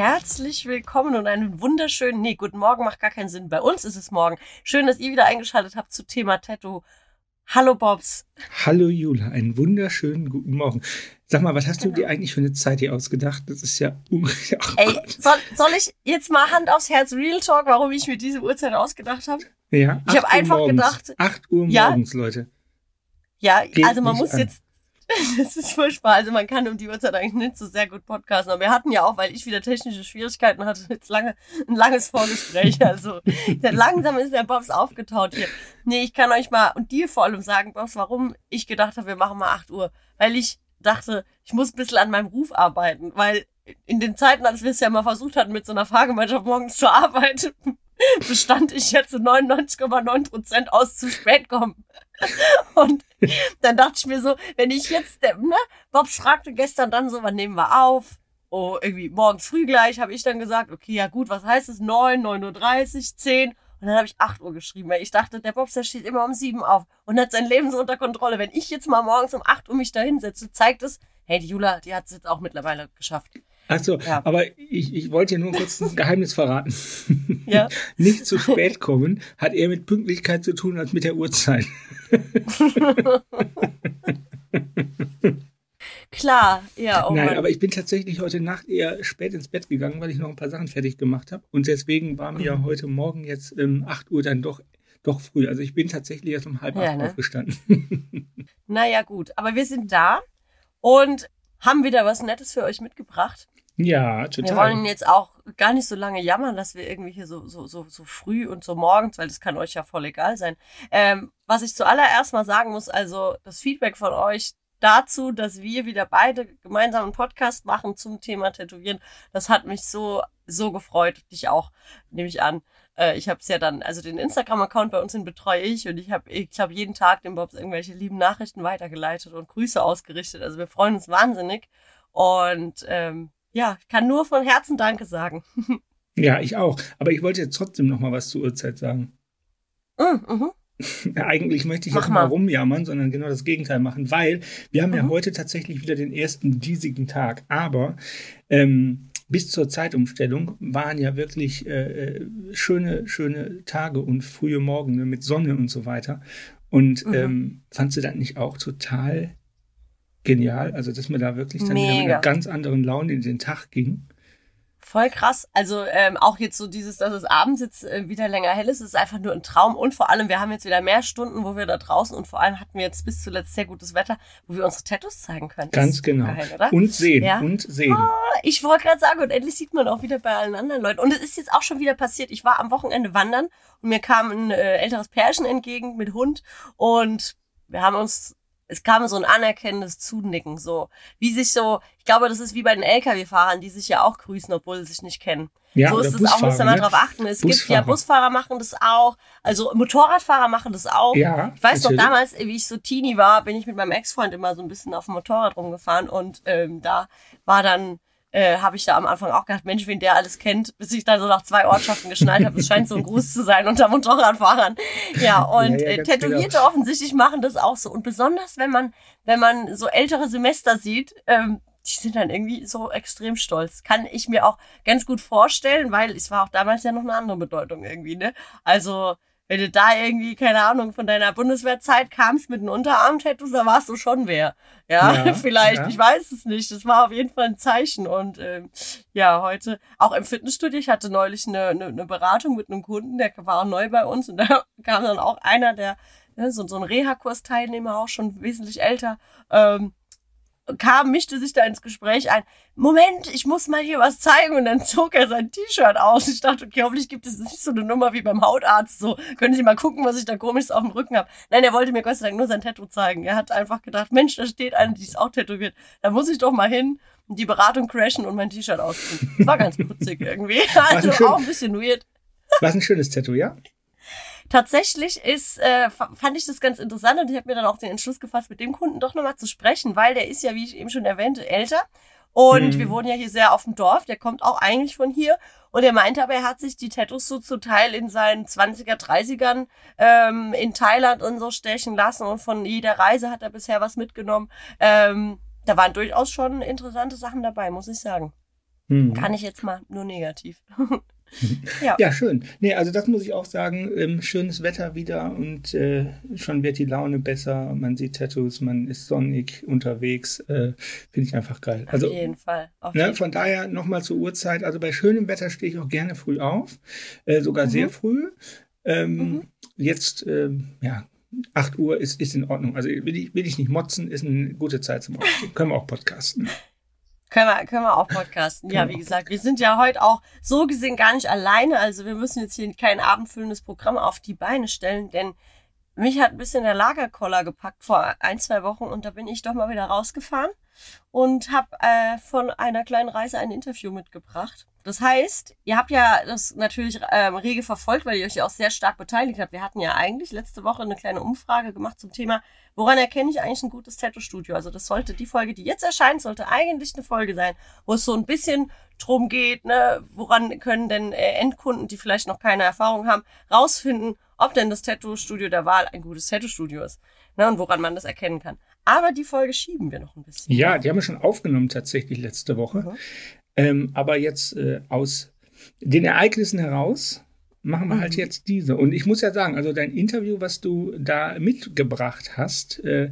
herzlich willkommen und einen wunderschönen, nee, guten Morgen macht gar keinen Sinn. Bei uns ist es morgen. Schön, dass ihr wieder eingeschaltet habt zu Thema Tattoo. Hallo Bobs. Hallo Jula, einen wunderschönen guten Morgen. Sag mal, was hast du dir eigentlich für eine Zeit hier ausgedacht? Das ist ja ungefähr. Oh Ey, soll, soll ich jetzt mal Hand aufs Herz Real Talk, warum ich mir diese Uhrzeit ausgedacht habe? Ja. Ich habe einfach morgens. gedacht. 8 Uhr Ja? morgens, Leute. Ja, Geht also man muss an. jetzt. Das ist furchtbar. Also man kann um die Uhrzeit eigentlich nicht so sehr gut podcasten. Aber wir hatten ja auch, weil ich wieder technische Schwierigkeiten hatte, jetzt lange ein langes Vorgespräch. Also langsam ist der Bobs aufgetaut hier. Nee, ich kann euch mal und dir vor allem sagen, Bobs, warum ich gedacht habe, wir machen mal 8 Uhr. Weil ich dachte, ich muss ein bisschen an meinem Ruf arbeiten. Weil in den Zeiten, als wir es ja mal versucht hatten, mit so einer Fahrgemeinschaft morgens zur Arbeit, bestand ich jetzt zu 99,9 Prozent aus zu spät kommen. Und dann dachte ich mir so, wenn ich jetzt, ne, Bob fragte gestern dann so, wann nehmen wir auf? Oh, irgendwie morgens früh gleich, habe ich dann gesagt, okay, ja gut, was heißt es? 9, 9.30 Uhr, 10. Und dann habe ich 8 Uhr geschrieben, weil ich dachte, der Bobster steht immer um 7 auf und hat sein Leben so unter Kontrolle. Wenn ich jetzt mal morgens um 8 Uhr mich da hinsetze, zeigt es, hey, die Jula, die hat es jetzt auch mittlerweile geschafft. Ach so, Ja. aber ich, ich wollte dir nur kurz ein Geheimnis verraten. Ja. Nicht zu spät kommen hat eher mit Pünktlichkeit zu tun als mit der Uhrzeit. Klar, ja, oh Nein, Mann. aber ich bin tatsächlich heute Nacht eher spät ins Bett gegangen, weil ich noch ein paar Sachen fertig gemacht habe. Und deswegen war mir Mhm. heute Morgen jetzt ähm, 8 Uhr dann doch, doch früh. Also ich bin tatsächlich erst um halb Ja, acht ne? aufgestanden. Naja, gut. Aber wir sind da und haben wieder was Nettes für euch mitgebracht. Ja, Wir total. wollen jetzt auch gar nicht so lange jammern, dass wir irgendwie hier so, so, so, so früh und so morgens, weil das kann euch ja voll egal sein. Ähm, was ich zuallererst mal sagen muss, also das Feedback von euch dazu, dass wir wieder beide gemeinsam einen Podcast machen zum Thema Tätowieren, das hat mich so, so gefreut. Dich auch, nehme ich an. Äh, ich habe es ja dann, also den Instagram-Account bei uns, den betreue ich und ich habe ich hab jeden Tag dem Bobs irgendwelche lieben Nachrichten weitergeleitet und Grüße ausgerichtet. Also wir freuen uns wahnsinnig. Und ähm, ja, ich kann nur von Herzen Danke sagen. Ja, ich auch. Aber ich wollte jetzt trotzdem noch mal was zur Uhrzeit sagen. Mm, mhm. Eigentlich möchte ich Mach jetzt mal mal. rumjammern, sondern genau das Gegenteil machen, weil wir haben ja Mhm. heute tatsächlich wieder den ersten diesigen Tag. Aber ähm, bis zur Zeitumstellung waren ja wirklich äh, äh, schöne, schöne Tage und frühe Morgen mit Sonne und so weiter. Und Mhm. ähm, fandst du das nicht auch total genial? Also, dass man da wirklich dann wieder mit einer ganz anderen Laune in den Tag ging. Voll krass. Also ähm, auch jetzt so dieses, dass es abends jetzt äh, wieder länger hell ist, ist einfach nur ein Traum. Und vor allem, wir haben jetzt wieder mehr Stunden, wo wir da draußen und vor allem hatten wir jetzt bis zuletzt sehr gutes Wetter, wo wir unsere Tattoos zeigen können. Ganz genau. Geil? Und sehen, Ja. und sehen. Ich wollte gerade sagen, und endlich sieht man auch wieder bei allen anderen Leuten. Und es ist jetzt auch schon wieder passiert. Ich war am Wochenende wandern und mir kam ein äh, älteres Pärchen entgegen mit Hund und wir haben uns, es kam so ein anerkennendes Zunicken, so wie sich so, ich glaube, das ist wie bei den LKW-Fahrern, die sich ja auch grüßen, obwohl sie sich nicht kennen. Ja, so ist es auch, muss Busfahrer, man mal ne? drauf achten. Es gibt ja Busfahrer. Busfahrer machen das auch, also Motorradfahrer machen das auch. Ja, Ich weiß noch, damals, wie ich so Teenie war, bin ich mit meinem Ex-Freund immer so ein bisschen auf dem Motorrad rumgefahren und ähm, da war dann, äh, habe ich da am Anfang auch gedacht, Mensch, wen der alles kennt, bis ich dann so nach zwei Ortschaften geschnallt habe, es scheint so ein Gruß zu sein unter Motorradfahrern. Ja, und Ja, ja, äh, ganz Tätowierte genau. offensichtlich machen das auch so. Und besonders, wenn man, wenn man so ältere Semester sieht, ähm, die sind dann irgendwie so extrem stolz. Kann ich mir auch ganz gut vorstellen, weil es war auch damals ja noch eine andere Bedeutung irgendwie, ne? Also, wenn du da irgendwie, keine Ahnung, von deiner Bundeswehrzeit kamst mit einem Unterarm-Tattoo, da warst du schon wer. Ja, Ja, vielleicht, ja. ich weiß es nicht. Das war auf jeden Fall ein Zeichen. Und ähm, ja, heute auch im Fitnessstudio, ich hatte neulich eine, eine, eine Beratung mit einem Kunden, der war auch neu bei uns und da kam dann auch einer, der, ne, so, so ein Reha-Kurs-Teilnehmer, auch schon wesentlich älter, ähm, kam, mischte sich da ins Gespräch ein. Moment, ich muss mal hier was zeigen. Und dann zog er sein T-Shirt aus. Ich dachte, okay, hoffentlich gibt es nicht so eine Nummer wie beim Hautarzt. So, können Sie mal gucken, was ich da komisches auf dem Rücken habe. Nein, er wollte mir Gott sei Dank nur sein Tattoo zeigen. Er hat einfach gedacht, Mensch, da steht eine, die ist auch tätowiert. Da muss ich doch mal hin, die Beratung crashen und mein T-Shirt ausziehen. Das war ganz putzig irgendwie. Also auch ein bisschen weird. War ein schönes Tattoo, ja? Tatsächlich ist, äh, fand ich das ganz interessant und ich habe mir dann auch den Entschluss gefasst, mit dem Kunden doch nochmal zu sprechen, weil der ist ja, wie ich eben schon erwähnte, älter. Und Mhm. wir wohnen ja hier sehr auf dem Dorf, der kommt auch eigentlich von hier. Und er meinte aber, er hat sich die Tattoos so zum Teil in seinen 20er, 30ern ähm, in Thailand und so stechen lassen. Und von jeder Reise hat er bisher was mitgenommen. Ähm, da waren durchaus schon interessante Sachen dabei, muss ich sagen. Mhm. Kann ich jetzt mal nur negativ. ja. ja, schön. Nee, also das muss ich auch sagen. Ähm, schönes Wetter wieder und äh, schon wird die Laune besser. Man sieht Tattoos, man ist sonnig unterwegs. Äh, Finde ich einfach geil. Also, auf jeden Fall. Auf ne, jeden von daher nochmal zur Uhrzeit. Also bei schönem Wetter stehe ich auch gerne früh auf. Äh, sogar mhm. sehr früh. Ähm, mhm. Jetzt, ähm, ja, 8 Uhr ist, ist in Ordnung. Also will ich, will ich nicht motzen, ist eine gute Zeit zum Aufstehen. Können wir auch podcasten. Können wir, können wir auch podcasten. Ja, wie gesagt, wir sind ja heute auch so gesehen gar nicht alleine. Also wir müssen jetzt hier kein abendfüllendes Programm auf die Beine stellen, denn mich hat ein bisschen der Lagerkoller gepackt vor ein, zwei Wochen und da bin ich doch mal wieder rausgefahren und habe äh, von einer kleinen Reise ein Interview mitgebracht. Das heißt, ihr habt ja das natürlich ähm, rege verfolgt, weil ihr euch ja auch sehr stark beteiligt habt. Wir hatten ja eigentlich letzte Woche eine kleine Umfrage gemacht zum Thema, woran erkenne ich eigentlich ein gutes Tattoo-Studio? Also das sollte die Folge, die jetzt erscheint, sollte eigentlich eine Folge sein, wo es so ein bisschen drum geht, ne, woran können denn äh, Endkunden, die vielleicht noch keine Erfahrung haben, rausfinden, ob denn das Tattoo-Studio der Wahl ein gutes Tattoo-Studio ist. Ne, und woran man das erkennen kann. Aber die Folge schieben wir noch ein bisschen. Ja, die haben wir schon aufgenommen tatsächlich letzte Woche. Mhm. Ähm, aber jetzt äh, aus den Ereignissen heraus machen wir halt mhm. halt jetzt diese. Und ich muss ja sagen, also dein Interview, was du da mitgebracht hast, äh,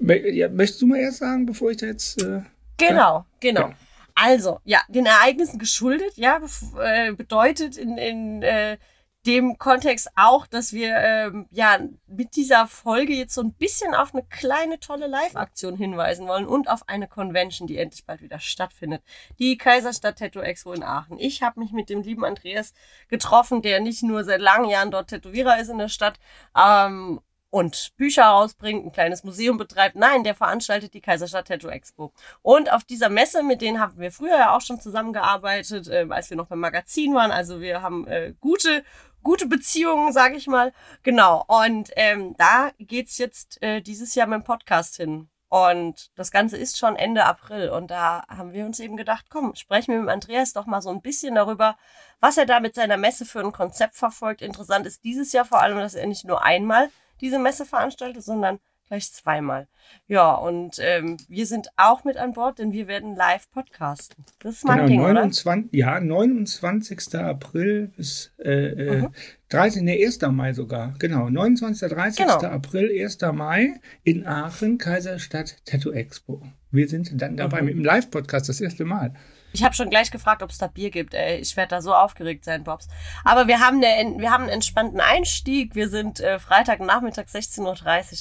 ja, möchtest du mal erst sagen, bevor ich da jetzt. Äh, genau, genau. Ja. Also, ja, den Ereignissen geschuldet, ja, äh, bedeutet in, in äh, dem Kontext auch, dass wir ähm, ja mit dieser Folge jetzt so ein bisschen auf eine kleine tolle Live-Aktion hinweisen wollen und auf eine Convention, die endlich bald wieder stattfindet. Die Kaiserstadt Tattoo Expo in Aachen. Ich habe mich mit dem lieben Andreas getroffen, der nicht nur seit langen Jahren dort Tätowierer ist in der Stadt ähm, und Bücher rausbringt, ein kleines Museum betreibt. Nein, der veranstaltet die Kaiserstadt Tattoo Expo. Und auf dieser Messe, mit denen haben wir früher ja auch schon zusammengearbeitet, äh, als wir noch beim Magazin waren. Also wir haben äh, gute gute Beziehungen, sage ich mal. Genau. Und ähm, da geht's jetzt äh, dieses Jahr mit dem Podcast hin. Und das Ganze ist schon Ende April. Und da haben wir uns eben gedacht, komm, sprechen wir mit Andreas doch mal so ein bisschen darüber, was er da mit seiner Messe für ein Konzept verfolgt. Interessant ist dieses Jahr vor allem, dass er nicht nur einmal diese Messe veranstaltet, sondern gleich zweimal. Ja, und ähm, wir sind auch mit an Bord, denn wir werden live podcasten. Das ist mein genau, Ding, 29, oder? Ja, 29. April bis äh, mhm. 30, nee, 1. Mai sogar. Genau, 29. 30. Genau. April, 1. Mai in Aachen, Kaiserstadt Tattoo Expo. Wir sind dann dabei mhm. mit dem Live-Podcast das erste Mal. Ich habe schon gleich gefragt, ob es da Bier gibt. Ey, ich werde da so aufgeregt sein, Bobs. Aber wir haben, eine, wir haben einen entspannten Einstieg. Wir sind äh, Freitagnachmittag 16.30 Uhr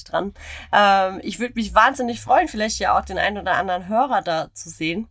dran. Ähm, ich würde mich wahnsinnig freuen, vielleicht ja auch den einen oder anderen Hörer da zu sehen.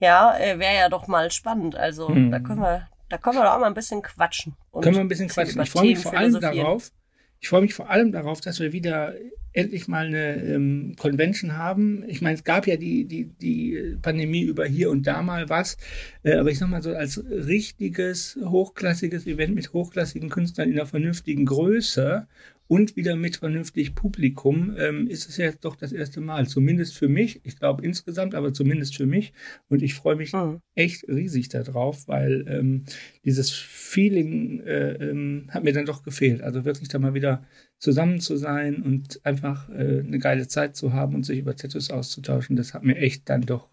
Ja, äh, wäre ja doch mal spannend. Also hm. da können wir, da können wir doch auch mal ein bisschen quatschen. können wir ein bisschen quatschen. Ich freue mich vor allem darauf. Ich freue mich vor allem darauf, dass wir wieder endlich mal eine ähm, Convention haben. Ich meine, es gab ja die, die, die Pandemie über hier und da mal was, äh, aber ich sag mal so, als richtiges, hochklassiges Event mit hochklassigen Künstlern in einer vernünftigen Größe und wieder mit vernünftig Publikum ähm, ist es jetzt doch das erste Mal. Zumindest für mich. Ich glaube insgesamt, aber zumindest für mich. Und ich freue mich mhm. echt riesig darauf, weil ähm, dieses Feeling äh, ähm, hat mir dann doch gefehlt. Also wirklich da mal wieder zusammen zu sein und einfach äh, eine geile Zeit zu haben und sich über Tattoos auszutauschen, das hat mir echt dann doch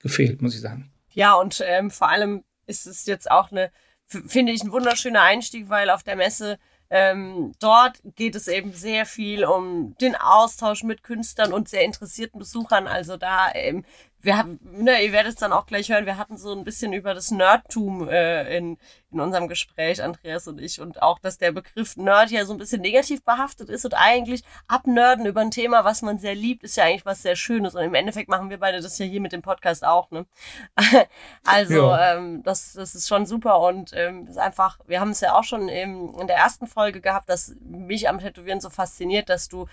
gefehlt, muss ich sagen. Ja, und ähm, vor allem ist es jetzt auch eine, finde ich, ein wunderschöner Einstieg, weil auf der Messe ähm, dort geht es eben sehr viel um den Austausch mit Künstlern und sehr interessierten Besuchern. Also da ähm, wir haben, ne, ihr werdet es dann auch gleich hören, wir hatten so ein bisschen über das Nerdtum äh, in, in unserem Gespräch, Andreas und ich, und auch, dass der Begriff Nerd ja so ein bisschen negativ behaftet ist und eigentlich abnörden über ein Thema, was man sehr liebt, ist ja eigentlich was sehr Schönes. Und im Endeffekt machen wir beide das ja hier mit dem Podcast auch, ne? also, ja. ähm, das, das ist schon super und ähm, ist einfach, wir haben es ja auch schon im, in der ersten Folge gehabt, dass mich am Tätowieren so fasziniert, dass du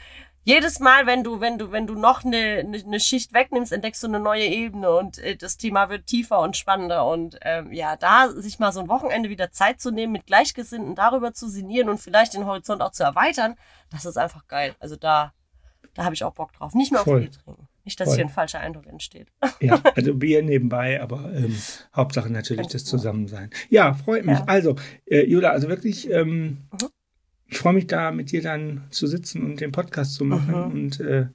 jedes Mal, wenn du, wenn du, wenn du noch eine, eine, Schicht wegnimmst, entdeckst du eine neue Ebene und äh, das Thema wird tiefer und spannender. Und ähm, ja, da sich mal so ein Wochenende wieder Zeit zu nehmen, mit Gleichgesinnten darüber zu sinnieren und vielleicht den Horizont auch zu erweitern, das ist einfach geil. Also da, da habe ich auch Bock drauf. Nicht mehr Voll. auf Bier trinken. Nicht, dass Voll. hier ein falscher Eindruck entsteht. Ja, also Bier nebenbei, aber ähm, Hauptsache natürlich das Zusammensein. Ja, freut mich. Ja. Also, äh, Jula, also wirklich ähm, mhm ich freue mich da mit dir dann zu sitzen und den Podcast zu machen Aha. und äh,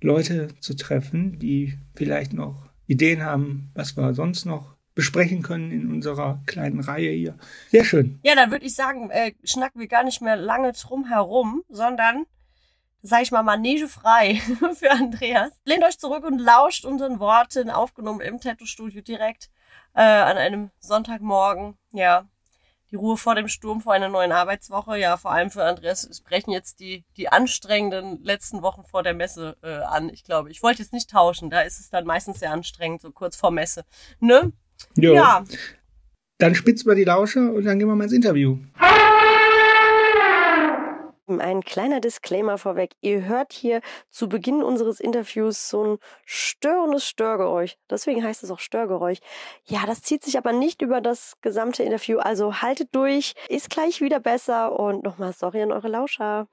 Leute zu treffen, die vielleicht noch Ideen haben, was wir sonst noch besprechen können in unserer kleinen Reihe hier. Sehr schön. Ja, dann würde ich sagen, äh, schnacken wir gar nicht mehr lange drum herum, sondern sag ich mal, manegefrei für Andreas. Lehnt euch zurück und lauscht unseren Worten, aufgenommen im Tattoo-Studio direkt äh, an einem Sonntagmorgen. Ja, die Ruhe vor dem Sturm, vor einer neuen Arbeitswoche. Ja, vor allem für Andreas es brechen jetzt die, die anstrengenden letzten Wochen vor der Messe äh, an. Ich glaube, ich wollte jetzt nicht tauschen. Da ist es dann meistens sehr anstrengend, so kurz vor Messe. Ne? Jo. Ja. Dann spitzen wir die Lauscher und dann gehen wir mal ins Interview. Ein kleiner Disclaimer vorweg. Ihr hört hier zu Beginn unseres Interviews so ein störendes Störgeräusch. Deswegen heißt es auch Störgeräusch. Ja, das zieht sich aber nicht über das gesamte Interview. Also haltet durch, ist gleich wieder besser und nochmal sorry an eure Lauscher.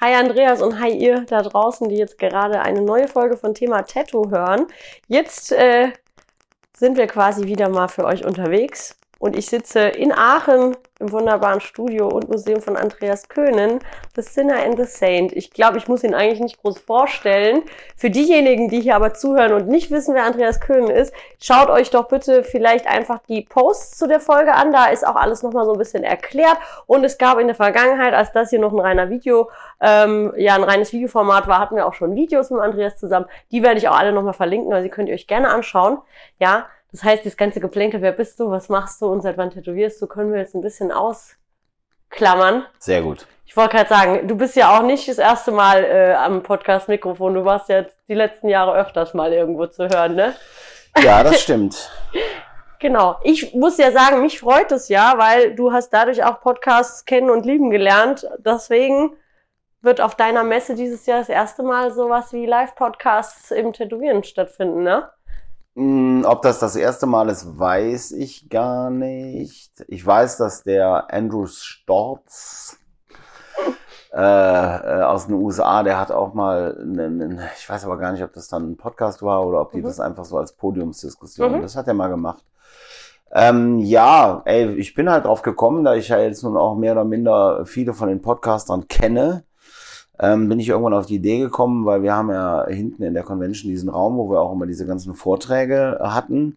Hi Andreas und hi ihr da draußen, die jetzt gerade eine neue Folge von Thema Tattoo hören. Jetzt äh, sind wir quasi wieder mal für euch unterwegs und ich sitze in Aachen im wunderbaren Studio und Museum von Andreas Köhnen, The Sinner and the Saint. Ich glaube, ich muss ihn eigentlich nicht groß vorstellen. Für diejenigen, die hier aber zuhören und nicht wissen, wer Andreas Köhnen ist, schaut euch doch bitte vielleicht einfach die Posts zu der Folge an. Da ist auch alles nochmal so ein bisschen erklärt. Und es gab in der Vergangenheit, als das hier noch ein reiner Video, ähm, ja, ein reines Videoformat war, hatten wir auch schon Videos mit Andreas zusammen. Die werde ich auch alle nochmal verlinken, also die könnt ihr euch gerne anschauen. Ja, das heißt, das ganze Geplänkel, wer bist du, was machst du und seit wann tätowierst du, können wir jetzt ein bisschen ausklammern. Sehr gut. Ich wollte gerade sagen, du bist ja auch nicht das erste Mal äh, am Podcast-Mikrofon. Du warst ja die letzten Jahre öfters mal irgendwo zu hören, ne? Ja, das stimmt. genau. Ich muss ja sagen, mich freut es ja, weil du hast dadurch auch Podcasts kennen und lieben gelernt. Deswegen wird auf deiner Messe dieses Jahr das erste Mal sowas wie Live-Podcasts im Tätowieren stattfinden, ne? Hm, ob das das erste Mal ist, weiß ich gar nicht. Ich weiß, dass der Andrew Storz äh, äh, aus den USA, der hat auch mal, einen, ich weiß aber gar nicht, ob das dann ein Podcast war oder ob die mhm. das einfach so als Podiumsdiskussion, mhm. das hat er mal gemacht. Ähm, ja, ey, ich bin halt drauf gekommen, da ich ja jetzt nun auch mehr oder minder viele von den Podcastern kenne ähm, bin ich irgendwann auf die Idee gekommen, weil wir haben ja hinten in der Convention diesen Raum, wo wir auch immer diese ganzen Vorträge hatten.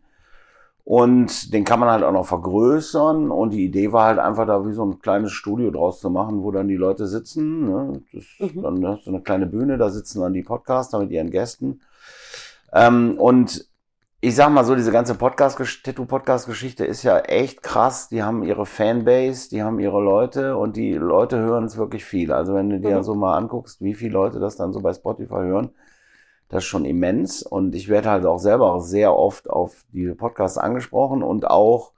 Und den kann man halt auch noch vergrößern. Und die Idee war halt einfach da wie so ein kleines Studio draus zu machen, wo dann die Leute sitzen. Ne? Das, mhm. Dann hast du eine kleine Bühne, da sitzen dann die Podcaster mit ihren Gästen. Ähm, und ich sag mal so, diese ganze Podcast, Tattoo-Podcast-Geschichte ist ja echt krass. Die haben ihre Fanbase, die haben ihre Leute und die Leute hören es wirklich viel. Also wenn du dir mhm. so mal anguckst, wie viele Leute das dann so bei Spotify hören, das ist schon immens. Und ich werde halt auch selber sehr oft auf diese Podcasts angesprochen und auch,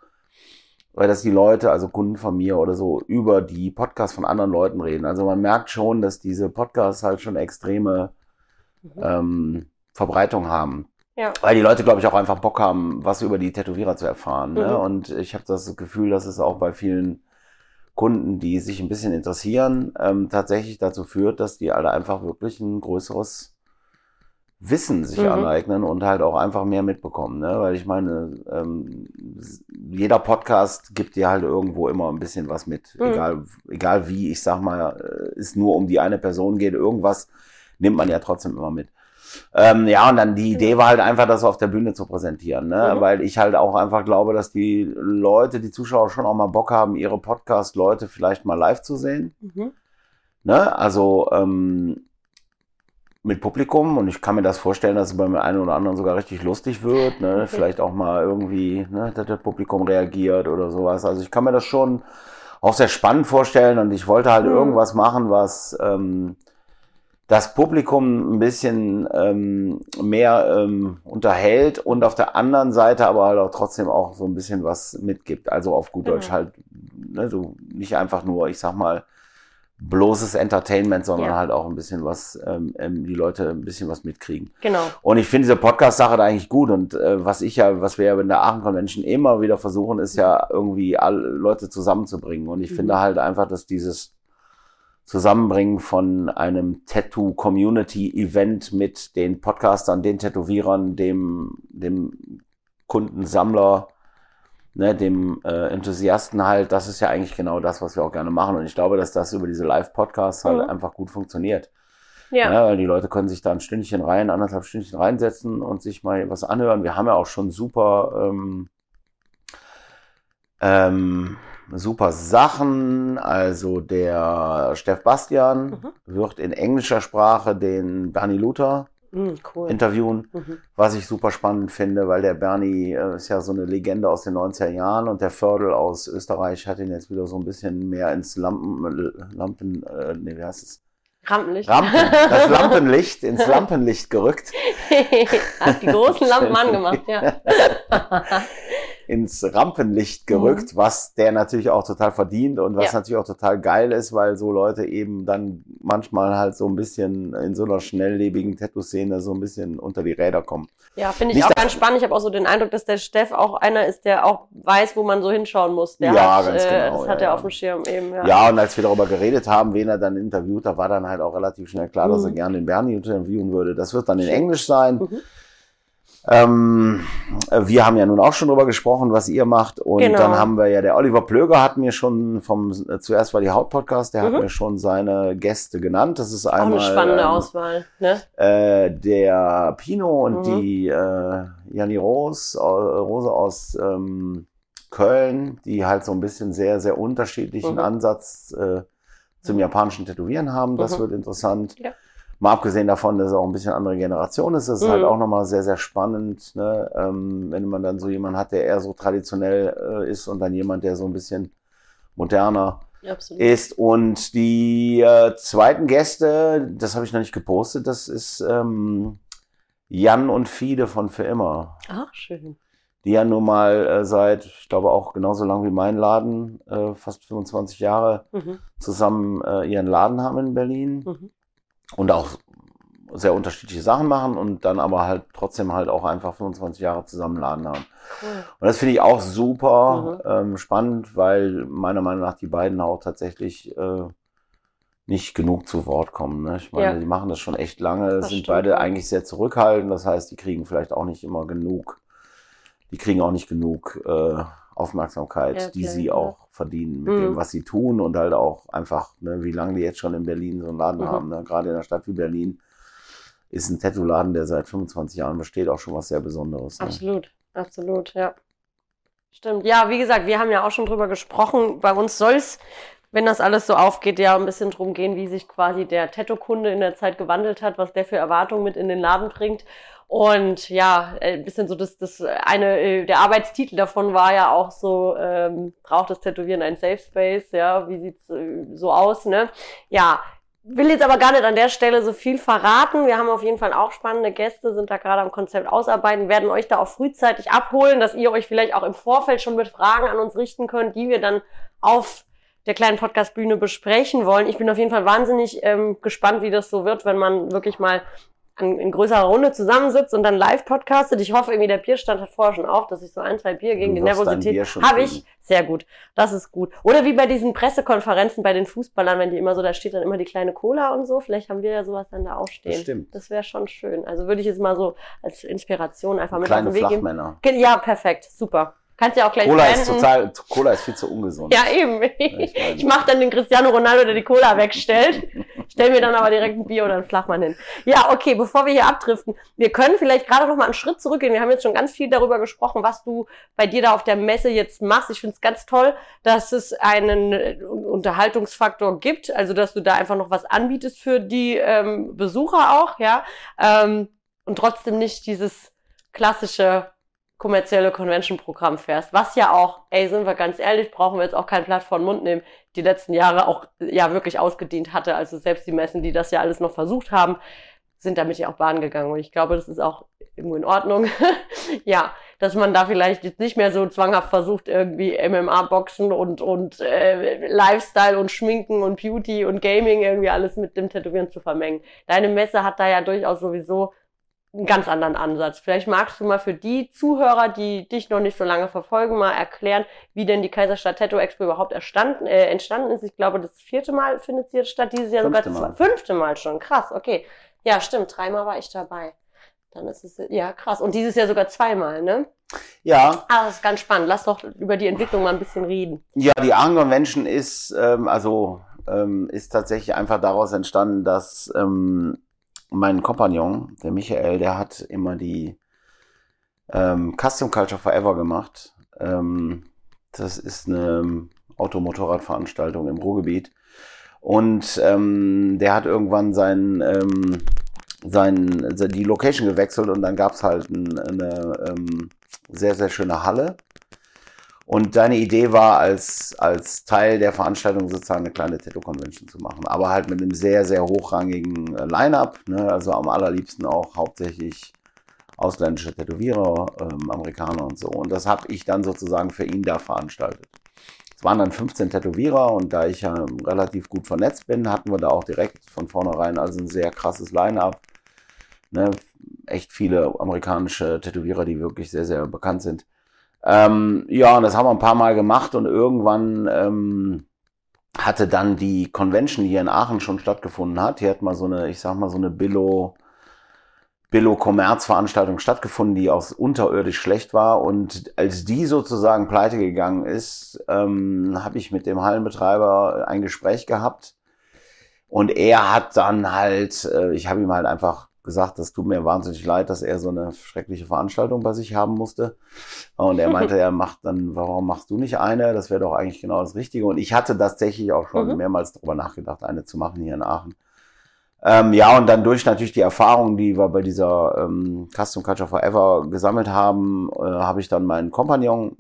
weil das die Leute, also Kunden von mir oder so, über die Podcasts von anderen Leuten reden. Also man merkt schon, dass diese Podcasts halt schon extreme mhm. ähm, Verbreitung haben. Ja. Weil die Leute, glaube ich, auch einfach Bock haben, was über die Tätowierer zu erfahren. Ne? Mhm. Und ich habe das Gefühl, dass es auch bei vielen Kunden, die sich ein bisschen interessieren, ähm, tatsächlich dazu führt, dass die alle einfach wirklich ein größeres Wissen sich mhm. aneignen und halt auch einfach mehr mitbekommen. Ne? Weil ich meine, ähm, jeder Podcast gibt dir halt irgendwo immer ein bisschen was mit. Mhm. Egal, egal wie, ich sag mal, äh, es nur um die eine Person geht, irgendwas nimmt man ja trotzdem immer mit. Ähm, ja, und dann die Idee war halt einfach, das auf der Bühne zu präsentieren, ne? Mhm. weil ich halt auch einfach glaube, dass die Leute, die Zuschauer schon auch mal Bock haben, ihre Podcast-Leute vielleicht mal live zu sehen. Mhm. Ne? Also ähm, mit Publikum und ich kann mir das vorstellen, dass es beim einen oder anderen sogar richtig lustig wird. Ne? Okay. Vielleicht auch mal irgendwie, ne, dass das Publikum reagiert oder sowas. Also ich kann mir das schon auch sehr spannend vorstellen und ich wollte halt mhm. irgendwas machen, was ähm, das Publikum ein bisschen ähm, mehr ähm, unterhält und auf der anderen Seite aber halt auch trotzdem auch so ein bisschen was mitgibt. Also auf gut Deutsch mhm. halt, ne, so nicht einfach nur, ich sag mal, bloßes Entertainment, sondern ja. halt auch ein bisschen was, ähm, ähm, die Leute ein bisschen was mitkriegen. Genau. Und ich finde diese Podcast-Sache da eigentlich gut. Und äh, was ich ja, was wir ja in der Aachen Convention immer wieder versuchen, ist ja irgendwie alle Leute zusammenzubringen. Und ich mhm. finde halt einfach, dass dieses Zusammenbringen von einem Tattoo-Community-Event mit den Podcastern, den Tätowierern, dem, dem Kundensammler, ne, dem äh, Enthusiasten halt, das ist ja eigentlich genau das, was wir auch gerne machen. Und ich glaube, dass das über diese Live-Podcasts halt mhm. einfach gut funktioniert. Ja. Ja, weil die Leute können sich da ein Stündchen rein, anderthalb Stündchen reinsetzen und sich mal was anhören. Wir haben ja auch schon super, ähm, ähm, super Sachen. Also der Steff Bastian Mhm. wird in englischer Sprache den Bernie Luther Mhm, cool. interviewen, Mhm. was ich super spannend finde, weil der Bernie äh, ist ja so eine Legende aus den 90er Jahren und der Fördel aus Österreich hat ihn jetzt wieder so ein bisschen mehr ins Lampen, Lampen, äh, nee, wie heißt es? Rampenlicht. Rampen, das Lampenlicht, ins Lampenlicht gerückt, Hat die großen Lampen angemacht, ja. ins Rampenlicht gerückt, was der natürlich auch total verdient und was Ja. natürlich auch total geil ist, weil so Leute eben dann manchmal halt so ein bisschen in so einer schnelllebigen Tattoo-Szene so ein bisschen unter die Räder kommen. Ja, finde ich Nicht, auch ganz spannend. Ich habe auch so den Eindruck, dass der Steff auch einer ist, der auch weiß, wo man so hinschauen muss. Der Ja, hat, ganz äh, genau, Das ja, hat er ja. auf dem Schirm eben, ja. Ja, und als wir darüber geredet haben, wen er dann interviewt, da war dann halt auch relativ schnell klar, dass er Mhm. gerne den Bernie interviewen würde. Das wird dann in Englisch sein. Mhm. Ähm, wir haben ja nun auch schon drüber gesprochen, was ihr macht. Und Genau. dann haben wir ja, der Oliver Plöger hat mir schon vom, äh, zuerst war die Haut-Podcast, der Mhm. hat mir schon seine Gäste genannt. Das ist Auch einmal eine spannende ähm, Auswahl. Ne? äh, der Pino und Mhm. die äh, Janni Rose, äh, Rose aus ähm, Köln, die halt so ein bisschen sehr, sehr unterschiedlichen Mhm. Ansatz äh, zum japanischen Tätowieren haben. Das Mhm. wird interessant. Ja. Mal abgesehen davon, dass es auch ein bisschen andere Generation ist, das ist Mhm. halt auch nochmal sehr, sehr spannend, ne? ähm, wenn man dann so jemanden hat, der eher so traditionell äh, ist und dann jemand, der so ein bisschen moderner Absolut. ist. Und die äh, zweiten Gäste, das habe ich noch nicht gepostet, das ist ähm, Jan und Fiede von Für immer. Ach, schön. Die ja nun mal äh, seit, ich glaube auch genauso lang wie mein Laden, äh, fast 25 Jahre Mhm. zusammen äh, ihren Laden haben in Berlin Mhm. Und auch sehr unterschiedliche Sachen machen und dann aber halt trotzdem halt auch einfach 25 Jahre zusammen Laden haben. Cool. Und das finde ich auch super Mhm. ähm, spannend, weil meiner Meinung nach die beiden auch tatsächlich äh, nicht genug zu Wort kommen. Ne? Ich meine, Ja. die machen das schon echt lange, Das sind stimmt, beide eigentlich sehr zurückhaltend. Das heißt, die kriegen vielleicht auch nicht immer genug, die kriegen auch nicht genug äh, Aufmerksamkeit, Ja, die sie auch verdienen mit Mhm. dem, was sie tun und halt auch einfach, ne, wie lange die jetzt schon in Berlin so einen Laden Mhm. haben. Ne? Gerade in einer Stadt wie Berlin ist ein Tattoo-Laden, der seit 25 Jahren besteht, auch schon was sehr Besonderes. Ne? Absolut, absolut, ja. Stimmt. Ja, wie gesagt, wir haben ja auch schon drüber gesprochen. Bei uns soll es, wenn das alles so aufgeht, ja ein bisschen drum gehen, wie sich quasi der Tattoo-Kunde in der Zeit gewandelt hat, was der für Erwartungen mit in den Laden bringt. Und ja, äh, ein bisschen so das, das eine, äh, der Arbeitstitel davon war ja auch so, ähm, braucht das Tätowieren ein Safe Space, ja, wie sieht's äh, so aus, ne? Ja, will jetzt aber gar nicht an der Stelle so viel verraten. Wir haben auf jeden Fall auch spannende Gäste, sind da gerade am Konzept ausarbeiten, werden euch da auch frühzeitig abholen, dass ihr euch vielleicht auch im Vorfeld schon mit Fragen an uns richten könnt, die wir dann auf der kleinen Podcastbühne besprechen wollen. Ich bin auf jeden Fall wahnsinnig ähm, gespannt, wie das so wird, wenn man wirklich mal an, in größerer Runde zusammensitzt und dann live podcastet. Ich hoffe irgendwie, der Bierstand hat vorher schon auf, dass ich so ein, zwei Bier gegen Du die Nervosität habe ich. Sehr gut. Das ist gut. Oder wie bei diesen Pressekonferenzen bei den Fußballern, wenn die immer so, da steht dann immer die kleine Cola und so. Vielleicht haben wir ja sowas dann da auch stehen. Das stimmt. Das wäre schon schön. Also würde ich jetzt mal so als Inspiration einfach mit Kleine auf den Weg geben. Flachmänner. Ge- Ja, perfekt. Super. Kannst ja auch gleich Cola ist total, Cola ist viel zu ungesund. Ja, eben. ich Ich mache dann den Cristiano Ronaldo, der die Cola wegstellt. Stell mir dann aber direkt ein Bier oder ein Flachmann hin. Ja, okay, bevor wir hier abdriften, wir können vielleicht gerade noch mal einen Schritt zurückgehen. Wir haben jetzt schon ganz viel darüber gesprochen, was du bei dir da auf der Messe jetzt machst. Ich finde es ganz toll, dass es einen äh, Unterhaltungsfaktor gibt, also dass du da einfach noch was anbietest für die ähm, Besucher auch, ja. Ähm, und trotzdem nicht dieses klassische kommerzielle Convention-Programm fährst, was ja auch, ey, sind wir ganz ehrlich, brauchen wir jetzt auch kein Blatt vor den Mund nehmen, die letzten Jahre auch ja wirklich ausgedient hatte. Also selbst die Messen, die das ja alles noch versucht haben, sind damit ja auch Bahn gegangen. Und ich glaube, das ist auch irgendwo in Ordnung. ja, dass man da vielleicht jetzt nicht mehr so zwanghaft versucht, irgendwie MMA-Boxen und, und äh, Lifestyle und Schminken und Beauty und Gaming irgendwie alles mit dem Tätowieren zu vermengen. Deine Messe hat da ja durchaus sowieso einen ganz anderen Ansatz. Vielleicht magst du mal für die Zuhörer, die dich noch nicht so lange verfolgen, mal erklären, wie denn die Kaiserstadt Tattoo Expo überhaupt erstanden, äh, entstanden ist. Ich glaube, das vierte Mal findet sie jetzt statt, dieses Jahr Fünfte sogar zwei, fünfte Mal schon. Krass, okay. Ja, stimmt, dreimal war ich dabei. Dann ist es, ja, krass. Und dieses Jahr sogar zweimal, ne? Ja, Ah, das ist ganz spannend. Lass doch über die Entwicklung mal ein bisschen reden. ja, die Argon Convention ist, ähm, also ähm, ist tatsächlich einfach daraus entstanden, dass ähm, mein Kompagnon, der Michael, der hat immer die ähm, Custom Culture Forever gemacht. Ähm, das ist eine Automotorradveranstaltung im Ruhrgebiet. Und ähm, der hat irgendwann sein, ähm, sein, die Location gewechselt und dann gab es halt ein, eine ähm, sehr, sehr schöne Halle. Und deine Idee war, als, als Teil der Veranstaltung sozusagen eine kleine Tattoo-Convention zu machen. Aber halt mit einem sehr, sehr hochrangigen äh, Line-Up. Ne? Also am allerliebsten auch hauptsächlich ausländische Tätowierer, ähm, Amerikaner und so. Und das habe ich dann sozusagen für ihn da veranstaltet. Es waren dann 15 Tätowierer und da ich ja relativ gut vernetzt bin, hatten wir da auch direkt von vornherein also ein sehr krasses Line-up. Ne? Echt viele amerikanische Tätowierer, die wirklich sehr, sehr bekannt sind. Ähm, ja, und das haben wir ein paar Mal gemacht und irgendwann ähm, hatte dann die Convention, hier in Aachen schon stattgefunden hat, hier hat mal so eine, ich sag mal, so eine Billo, Billo-Kommerz-Veranstaltung stattgefunden, die auch unterirdisch schlecht war. Und als die sozusagen pleite gegangen ist, ähm, habe ich mit dem Hallenbetreiber ein Gespräch gehabt. Und er hat dann halt, äh, ich habe ihm halt einfach gesagt, das tut mir wahnsinnig leid, dass er so eine schreckliche Veranstaltung bei sich haben musste. Und er meinte, er macht dann, warum machst du nicht eine? Das wäre doch eigentlich genau das Richtige. Und ich hatte tatsächlich auch schon mhm. mehrmals darüber nachgedacht, eine zu machen hier in Aachen. Ähm, ja, und dann durch natürlich die Erfahrungen, die wir bei dieser ähm, Custom Culture Forever gesammelt haben, äh, habe ich dann meinen Kompagnon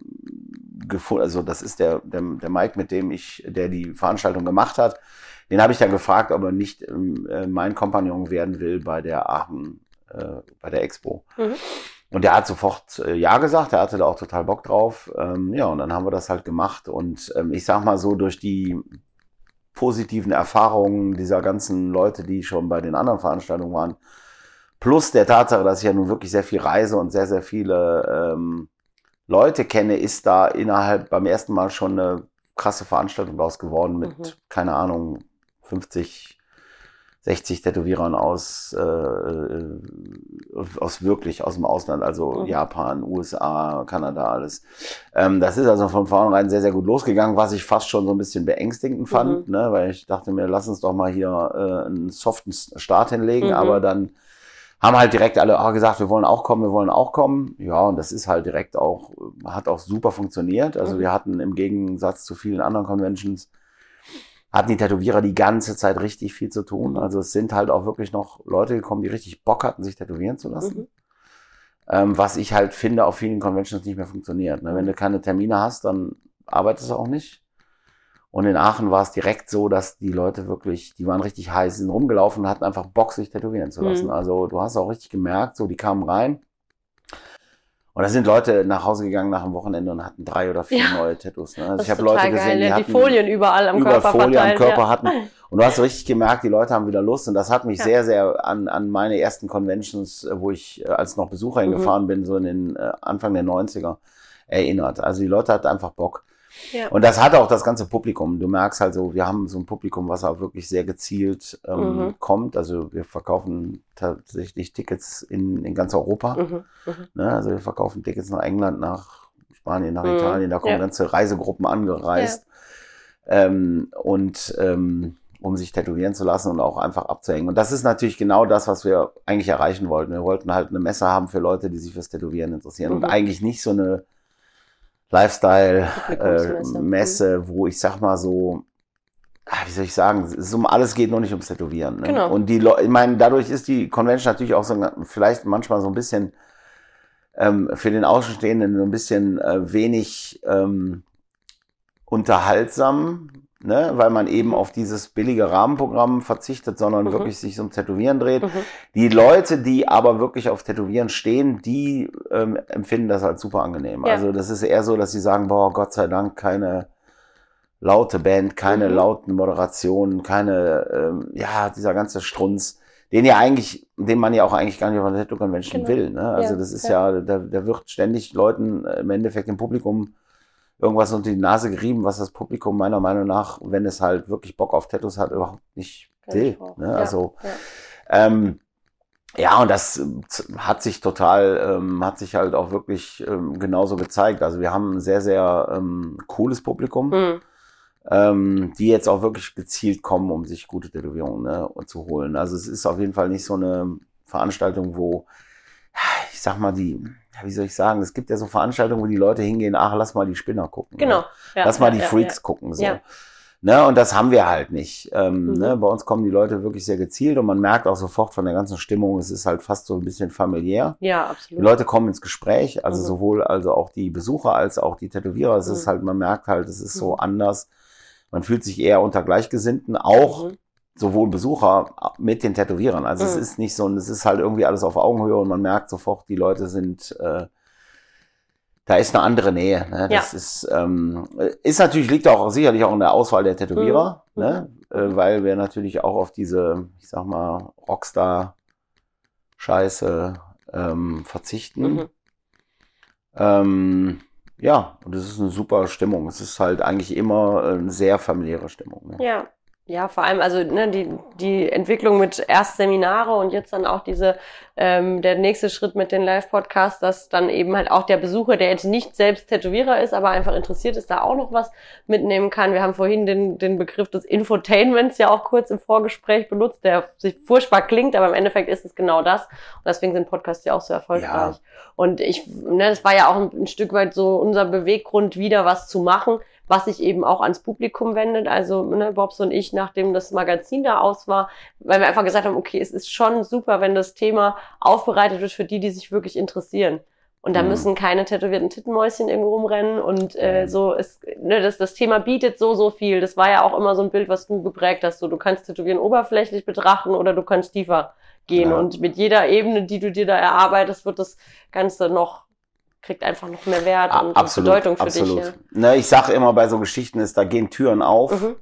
gefunden. Also das ist der, der, der Mike, mit dem ich, der die Veranstaltung gemacht hat. Den habe ich dann gefragt, ob er nicht ähm, äh, mein Kompagnon werden will bei der Aachen, äh, bei der Expo. Mhm. Und der hat sofort äh, Ja gesagt, er hatte da auch total Bock drauf. Ähm, ja, und dann haben wir das halt gemacht. Und ähm, ich sag mal so, durch die positiven Erfahrungen dieser ganzen Leute, die schon bei den anderen Veranstaltungen waren, plus der Tatsache, dass ich ja nun wirklich sehr viel reise und sehr, sehr viele ähm, Leute kenne, ist da innerhalb beim ersten Mal schon eine krasse Veranstaltung daraus geworden mit, mhm. keine Ahnung, 50, 60 Tätowierern aus, äh, aus wirklich aus dem Ausland, also mhm. Japan, USA, Kanada, alles. Ähm, das ist also von vornherein sehr, sehr gut losgegangen, was ich fast schon so ein bisschen beängstigend fand, mhm. ne, weil ich dachte mir, lass uns doch mal hier äh, einen soften Start hinlegen, mhm. aber dann haben halt direkt alle oh, gesagt, wir wollen auch kommen, wir wollen auch kommen. Ja, und das ist halt direkt auch, hat auch super funktioniert. Also mhm. wir hatten im Gegensatz zu vielen anderen Conventions hatten die Tätowierer die ganze Zeit richtig viel zu tun. Also es sind halt auch wirklich noch Leute gekommen, die richtig Bock hatten, sich tätowieren zu lassen. Mhm. Ähm, was ich halt finde, auf vielen Conventions nicht mehr funktioniert. Ne? Wenn du keine Termine hast, dann arbeitest du auch nicht. Und in Aachen war es direkt so, dass die Leute wirklich, die waren richtig heiß, sind rumgelaufen und hatten einfach Bock, sich tätowieren zu lassen. Mhm. Also du hast auch richtig gemerkt, so die kamen rein und da sind Leute nach Hause gegangen nach dem Wochenende und hatten drei oder vier ja. neue Tattoos. Ne? Also ich habe Leute gesehen, geil, die, ja, die Folien überall am überall Körper Folie verteilt, am Körper ja. hatten. Und du hast richtig gemerkt, die Leute haben wieder Lust. Und das hat mich sehr, sehr an, an meine ersten Conventions, äh, wo ich äh, als noch Besucher mhm. hingefahren bin, so in den äh, Anfang der 90er, erinnert. Also die Leute hatten einfach Bock. Ja. Und das hat auch das ganze Publikum. Du merkst halt so, wir haben so ein Publikum, was auch wirklich sehr gezielt ähm, mhm. kommt. Also wir verkaufen tatsächlich Tickets in, in ganz Europa. Mhm. Mhm. Ne? Also wir verkaufen Tickets nach England, nach Spanien, nach mhm. Italien. Da kommen ja. ganze Reisegruppen angereist. Ja. Ähm, und ähm, um sich tätowieren zu lassen und auch einfach abzuhängen. Und das ist natürlich genau das, was wir eigentlich erreichen wollten. Wir wollten halt eine Messe haben für Leute, die sich fürs Tätowieren interessieren und mhm. eigentlich nicht so eine Lifestyle-Messe, äh, wo ich sag mal so, ah, wie soll ich sagen, es um alles geht, nur nicht ums Tätowieren. Ne? Genau. Und die Leute, ich meine, dadurch ist die Convention natürlich auch so vielleicht manchmal so ein bisschen ähm, für den Außenstehenden so ein bisschen äh, wenig ähm, unterhaltsam, ne, weil man eben auf dieses billige Rahmenprogramm verzichtet, sondern mhm. wirklich sich um Tätowieren dreht. Mhm. Die Leute, die aber wirklich auf Tätowieren stehen, die ähm, empfinden das als super angenehm. Ja. Also das ist eher so, dass sie sagen, boah, Gott sei Dank keine laute Band, keine mhm. lauten Moderationen, keine, ähm, ja, dieser ganze Strunz, den ja eigentlich, den man ja auch eigentlich gar nicht auf einer Tattoo Convention genau. will. Ne? Also ja, das ist ja, ja da, da wird ständig Leuten äh, im Endeffekt im Publikum irgendwas unter die Nase gerieben, was das Publikum meiner Meinung nach, wenn es halt wirklich Bock auf Tattoos hat, überhaupt nicht will. Ne? Ja, also ja. Ähm, ja, und das äh, hat sich total, ähm, hat sich halt auch wirklich ähm, genauso gezeigt. Also wir haben ein sehr, sehr ähm, cooles Publikum. Mhm. ähm, die jetzt auch wirklich gezielt kommen, um sich gute Tätowierungen ne, zu holen. Also es ist auf jeden Fall nicht so eine Veranstaltung, wo, sag mal, die, wie soll ich sagen, es gibt ja so Veranstaltungen, wo die Leute hingehen, ach, lass mal die Spinner gucken. Genau. Ne? Ja, lass mal die Freaks gucken. So. Ja. Ne, und das haben wir halt nicht. Ähm, Mhm. ne, bei uns kommen die Leute wirklich sehr gezielt und man merkt auch sofort von der ganzen Stimmung, es ist halt fast so ein bisschen familiär. Ja, Die absolut. Leute kommen ins Gespräch, also Mhm. sowohl also auch die Besucher als auch die Tätowierer. Es ist Mhm. halt, man merkt halt, es ist so Mhm. anders. Man fühlt sich eher unter Gleichgesinnten, auch Mhm. Sowohl Besucher mit den Tätowierern. Also es Mhm. ist nicht so, es ist halt irgendwie alles auf Augenhöhe und man merkt sofort, die Leute sind, äh, da ist eine andere Nähe. Ne? Das ist, ähm, ist natürlich, liegt auch sicherlich auch in der Auswahl der Tätowierer, Mhm. ne? Äh, weil wir natürlich auch auf diese, ich sag mal, Rockstar-Scheiße ähm, verzichten. Mhm. Ähm, ja, und es ist eine super Stimmung. Es ist halt eigentlich immer eine sehr familiäre Stimmung. Ne? Ja. Ja, vor allem, also ne, die, die Entwicklung mit erst Seminare und jetzt dann auch diese, ähm, der nächste Schritt mit den Live-Podcasts, dass dann eben halt auch der Besucher, der jetzt nicht selbst Tätowierer ist, aber einfach interessiert ist, da auch noch was mitnehmen kann. Wir haben vorhin den, den Begriff des Infotainments ja auch kurz im Vorgespräch benutzt, der sich furchtbar klingt, aber im Endeffekt ist es genau das. Und deswegen sind Podcasts ja auch so erfolgreich. Ja. Und ich, ne, das war ja auch ein, ein Stück weit so unser Beweggrund, wieder was zu machen, was sich eben auch ans Publikum wendet. Also ne, Bobs und ich, nachdem das Magazin da aus war, weil wir einfach gesagt haben, okay, es ist schon super, wenn das Thema aufbereitet wird für die, die sich wirklich interessieren. Und da Mhm. müssen keine tätowierten Tittenmäuschen irgendwo rumrennen und äh, Mhm. so es, ne, das, das Thema bietet so, so viel. Das war ja auch immer so ein Bild, was du geprägt hast. So, du kannst Tätowieren oberflächlich betrachten oder du kannst tiefer gehen. Ja. Und mit jeder Ebene, die du dir da erarbeitest, wird das Ganze noch, kriegt einfach noch mehr Wert A- und, und absolut, Bedeutung für absolut. dich. Ne, ich sage immer bei so Geschichten ist, da gehen Türen auf Ja. Mhm.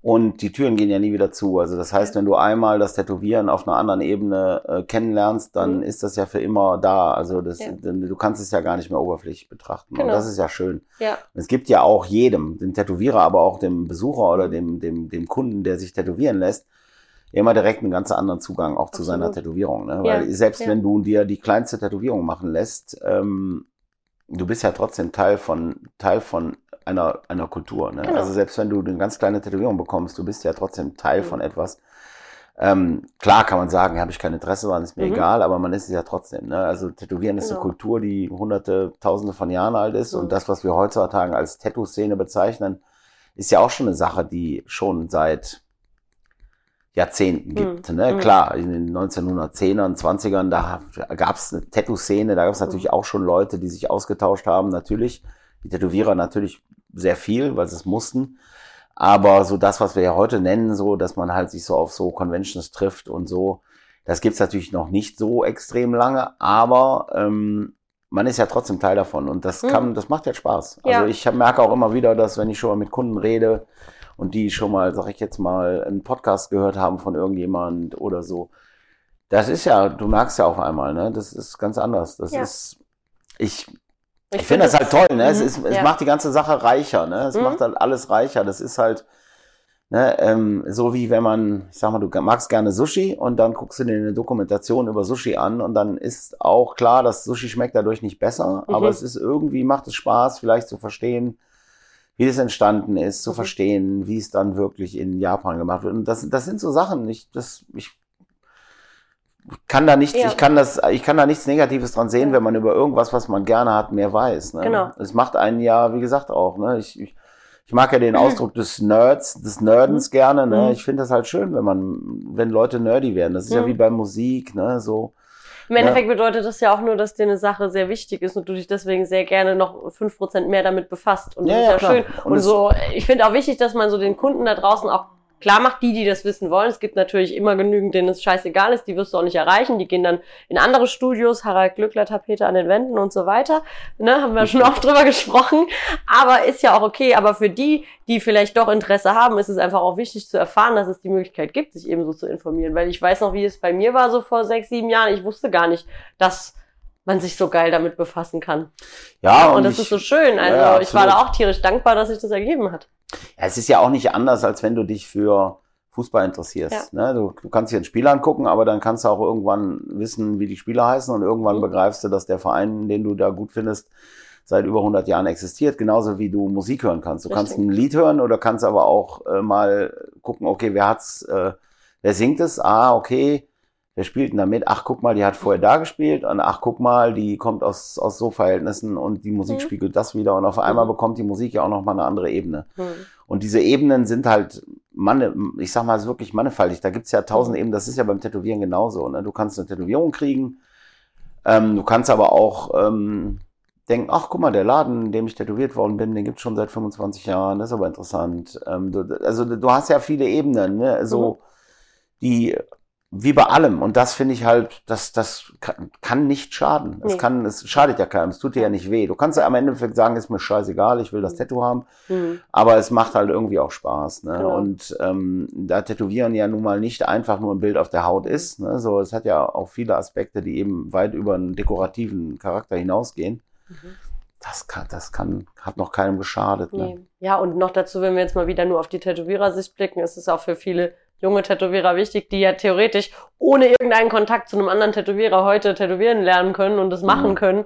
und die Türen gehen ja nie wieder zu. Also das heißt, wenn du einmal das Tätowieren auf einer anderen Ebene äh, kennenlernst, dann Mhm. ist das ja für immer da. Also das, Ja. du kannst es ja gar nicht mehr oberflächlich betrachten. Und Genau. das ist ja schön. Ja. Es gibt ja auch jedem, dem Tätowierer, aber auch dem Besucher oder Mhm. dem, dem, dem Kunden, der sich tätowieren lässt, immer direkt einen ganz anderen Zugang auch zu seiner. Tätowierung. Ne? Ja, Weil selbst ja. wenn du dir die kleinste Tätowierung machen lässt, ähm, du bist ja trotzdem Teil von, Teil von einer, einer Kultur. Ne? Genau. Also selbst wenn du eine ganz kleine Tätowierung bekommst, du bist ja trotzdem Teil Mhm. von etwas. Ähm, klar kann man sagen, habe ich kein Interesse daran, ist mir Mhm. egal, aber man ist es ja trotzdem. Ne? Also Tätowieren ist eine Genau. Kultur, die hunderte, tausende von Jahren alt ist Mhm. und das, was wir heutzutage als Tattoo-Szene bezeichnen, ist ja auch schon eine Sache, die schon seit Jahrzehnten gibt. Mhm. Ne? Mhm. Klar, in den 1910ern, 20ern, da gab es eine Tattoo-Szene, da gab es Mhm. natürlich auch schon Leute, die sich ausgetauscht haben, natürlich. Die Tätowierer natürlich sehr viel, weil sie es mussten. Aber so das, was wir ja heute nennen, so, dass man halt sich so auf so Conventions trifft und so, das gibt's natürlich noch nicht so extrem lange, aber ähm, man ist ja trotzdem Teil davon und das Mhm. kann, das macht ja Spaß. Ja. Also ich merke auch immer wieder, dass wenn ich schon mal mit Kunden rede und die schon mal, sag ich jetzt mal, einen Podcast gehört haben von irgendjemand oder so, das ist ja, du merkst ja auf einmal, ne, das ist ganz anders. Das Ja. ist, ich, Ich, ich finde das halt toll, ne? Es, Mhm, ist, es ja. macht die ganze Sache reicher, ne? Es Mhm. macht halt alles reicher. Das ist halt, ne, ähm, so wie wenn man, ich sag mal, du magst gerne Sushi und dann guckst du dir eine Dokumentation über Sushi an und dann ist auch klar, dass Sushi schmeckt dadurch nicht besser, Mhm. aber es ist irgendwie, macht es Spaß, vielleicht zu verstehen, wie das entstanden ist, zu Mhm. verstehen, wie es dann wirklich in Japan gemacht wird. Und das, das sind so Sachen, ich, das, ich kann da nichts, Ja. ich kann das, ich kann da nichts Negatives dran sehen, wenn man über irgendwas, was man gerne hat, mehr weiß. Ne? Genau. Es macht einen ja, wie gesagt, auch. Ne? Ich, ich, ich mag ja den Ausdruck des Nerds, des Nerdens gerne. Ne? Mhm. Ich finde das halt schön, wenn man, wenn Leute nerdy werden. Das ist ja Mhm. wie bei Musik, ne? So. Im Endeffekt bedeutet das ja auch nur, dass dir eine Sache sehr wichtig ist und du dich deswegen sehr gerne noch 5% mehr damit befasst. Und das Ja, ist ja, ja schön. Und Und, so, ich finde auch wichtig, dass man so den Kunden da draußen auch klar macht, die, die das wissen wollen. Es gibt natürlich immer genügend, denen es scheißegal ist, die wirst du auch nicht erreichen. Die gehen dann in andere Studios, Harald Glückler, Tapete an den Wänden und so weiter. Ne, haben wir schon oft drüber gesprochen. Aber ist ja auch okay. Aber für die, die vielleicht doch Interesse haben, ist es einfach auch wichtig zu erfahren, dass es die Möglichkeit gibt, sich eben so zu informieren. Weil ich weiß noch, wie es bei mir war, so vor sechs, sieben Jahren. Ich wusste gar nicht, dass man sich so geil damit befassen kann. Ja, und, das ich, ist so schön. Also Ja, ich war da auch tierisch dankbar, dass sich das ergeben hat. Ja, es ist ja auch nicht anders, als wenn du dich für Fußball interessierst. Ne? Du, du kannst dir ein Spiel angucken, aber dann kannst du auch irgendwann wissen, wie die Spieler heißen und irgendwann Mhm. begreifst du, dass der Verein, den du da gut findest, seit über 100 Jahren existiert, genauso wie du Musik hören kannst. Du Richtig. kannst ein Lied hören oder kannst aber auch äh, mal gucken, okay, wer hat's, äh, wer singt es? Ah, okay, wer spielt denn damit? Ach, guck mal, die hat vorher da gespielt und ach, guck mal, die kommt aus, aus so Verhältnissen und die Musik Mhm. spiegelt das wieder und auf einmal Mhm. bekommt die Musik ja auch noch mal eine andere Ebene. Hm. Und diese Ebenen sind halt, manne, ich sag mal, es ist wirklich mannigfaltig. Da gibt's ja tausend Mhm. Ebenen, das ist ja beim Tätowieren genauso. Ne? Du kannst eine Tätowierung kriegen, ähm, du kannst aber auch ähm, denken, ach guck mal, der Laden, in dem ich tätowiert worden bin, den gibt's schon seit 25 Jahren, das ist aber interessant. Ähm, du, also du hast ja viele Ebenen, ne? so die wie bei allem. Und das finde ich halt, das, das kann, kann nicht schaden. Es Nee. kann, es schadet ja keinem, es tut dir ja nicht weh. Du kannst ja am Ende sagen, ist mir scheißegal, ich will das Tattoo haben. Hm. Aber es macht halt irgendwie auch Spaß. Ne? Genau. Und ähm, da Tätowieren ja nun mal nicht einfach nur ein Bild auf der Haut ist. Ne? So, es hat ja auch viele Aspekte, die eben weit über einen dekorativen Charakter hinausgehen. Mhm. Das kann, das kann, hat noch keinem geschadet. Ne? Nee. Ja, und noch dazu, wenn wir jetzt mal wieder nur auf die Tätowierersicht blicken, ist es auch für viele junge Tätowierer wichtig, die ja theoretisch ohne irgendeinen Kontakt zu einem anderen Tätowierer heute tätowieren lernen können und das machen Mhm. können.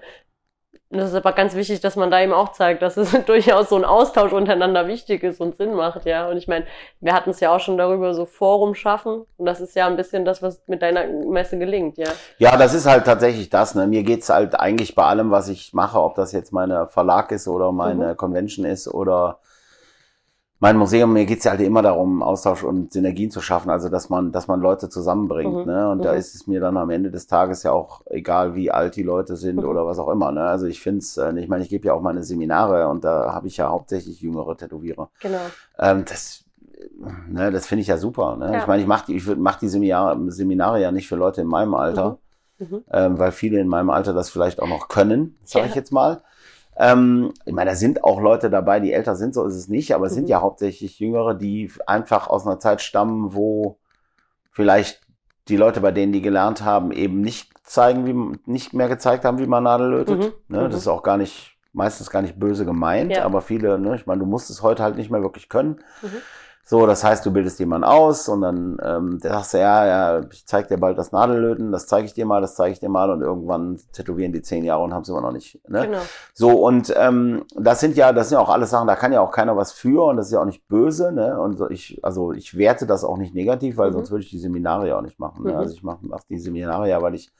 Und das ist aber ganz wichtig, dass man da eben auch zeigt, dass es durchaus so ein Austausch untereinander wichtig ist und Sinn macht, ja. Und ich meine, wir hatten es ja auch schon darüber, so Forum schaffen. Und das ist ja ein bisschen das, was mit deiner Messe gelingt, ja. Ja, das ist halt tatsächlich das. Ne? Mir geht's halt eigentlich bei allem, was ich mache, ob das jetzt meine Verlag ist oder meine Mhm. Convention ist oder mein Museum, mir geht's ja halt immer darum, Austausch und Synergien zu schaffen, also dass man, dass man Leute zusammenbringt. Mhm. Ne? Und da Mhm. ist es mir dann am Ende des Tages ja auch egal, wie alt die Leute sind Mhm. oder was auch immer. Ne? Also ich find's, äh, ich meine, ich gebe ja auch meine Seminare und da habe ich ja hauptsächlich jüngere Tätowierer. Genau. Ähm, das ne, das finde ich ja super. Ne? Ja. Ich meine, ich mache die, ich mach die Seminare, Seminare ja nicht für Leute in meinem Alter Mhm. ähm, weil viele in meinem Alter das vielleicht auch noch können, sage Ja. ich jetzt mal. Ähm, ich meine, da sind auch Leute dabei, die älter sind, so ist es nicht, aber es sind Mhm. ja hauptsächlich Jüngere, die einfach aus einer Zeit stammen, wo vielleicht die Leute, bei denen die gelernt haben, eben nicht zeigen, wie nicht mehr gezeigt haben, wie man Nadel lötet. Mhm. Ne? Mhm. Das ist auch gar nicht, meistens gar nicht böse gemeint, Ja. aber viele, ne, ich meine, du musst es heute halt nicht mehr wirklich können. Mhm. So, das heißt, du bildest jemanden aus und dann ähm, der sagst du, ja, ja, ich zeig dir bald das Nadellöten, das zeige ich dir mal, das zeige ich dir mal und irgendwann tätowieren die zehn Jahre und haben es immer noch nicht. Ne? Genau. So, und ähm, das sind ja, das sind ja auch alles Sachen, da kann ja auch keiner was für und das ist ja auch nicht böse, ne? Und so ich, also ich werte das auch nicht negativ, weil Mhm. sonst würde ich die Seminare ja auch nicht machen. Ne? Mhm. Also ich mache mach die Seminare ja, weil ich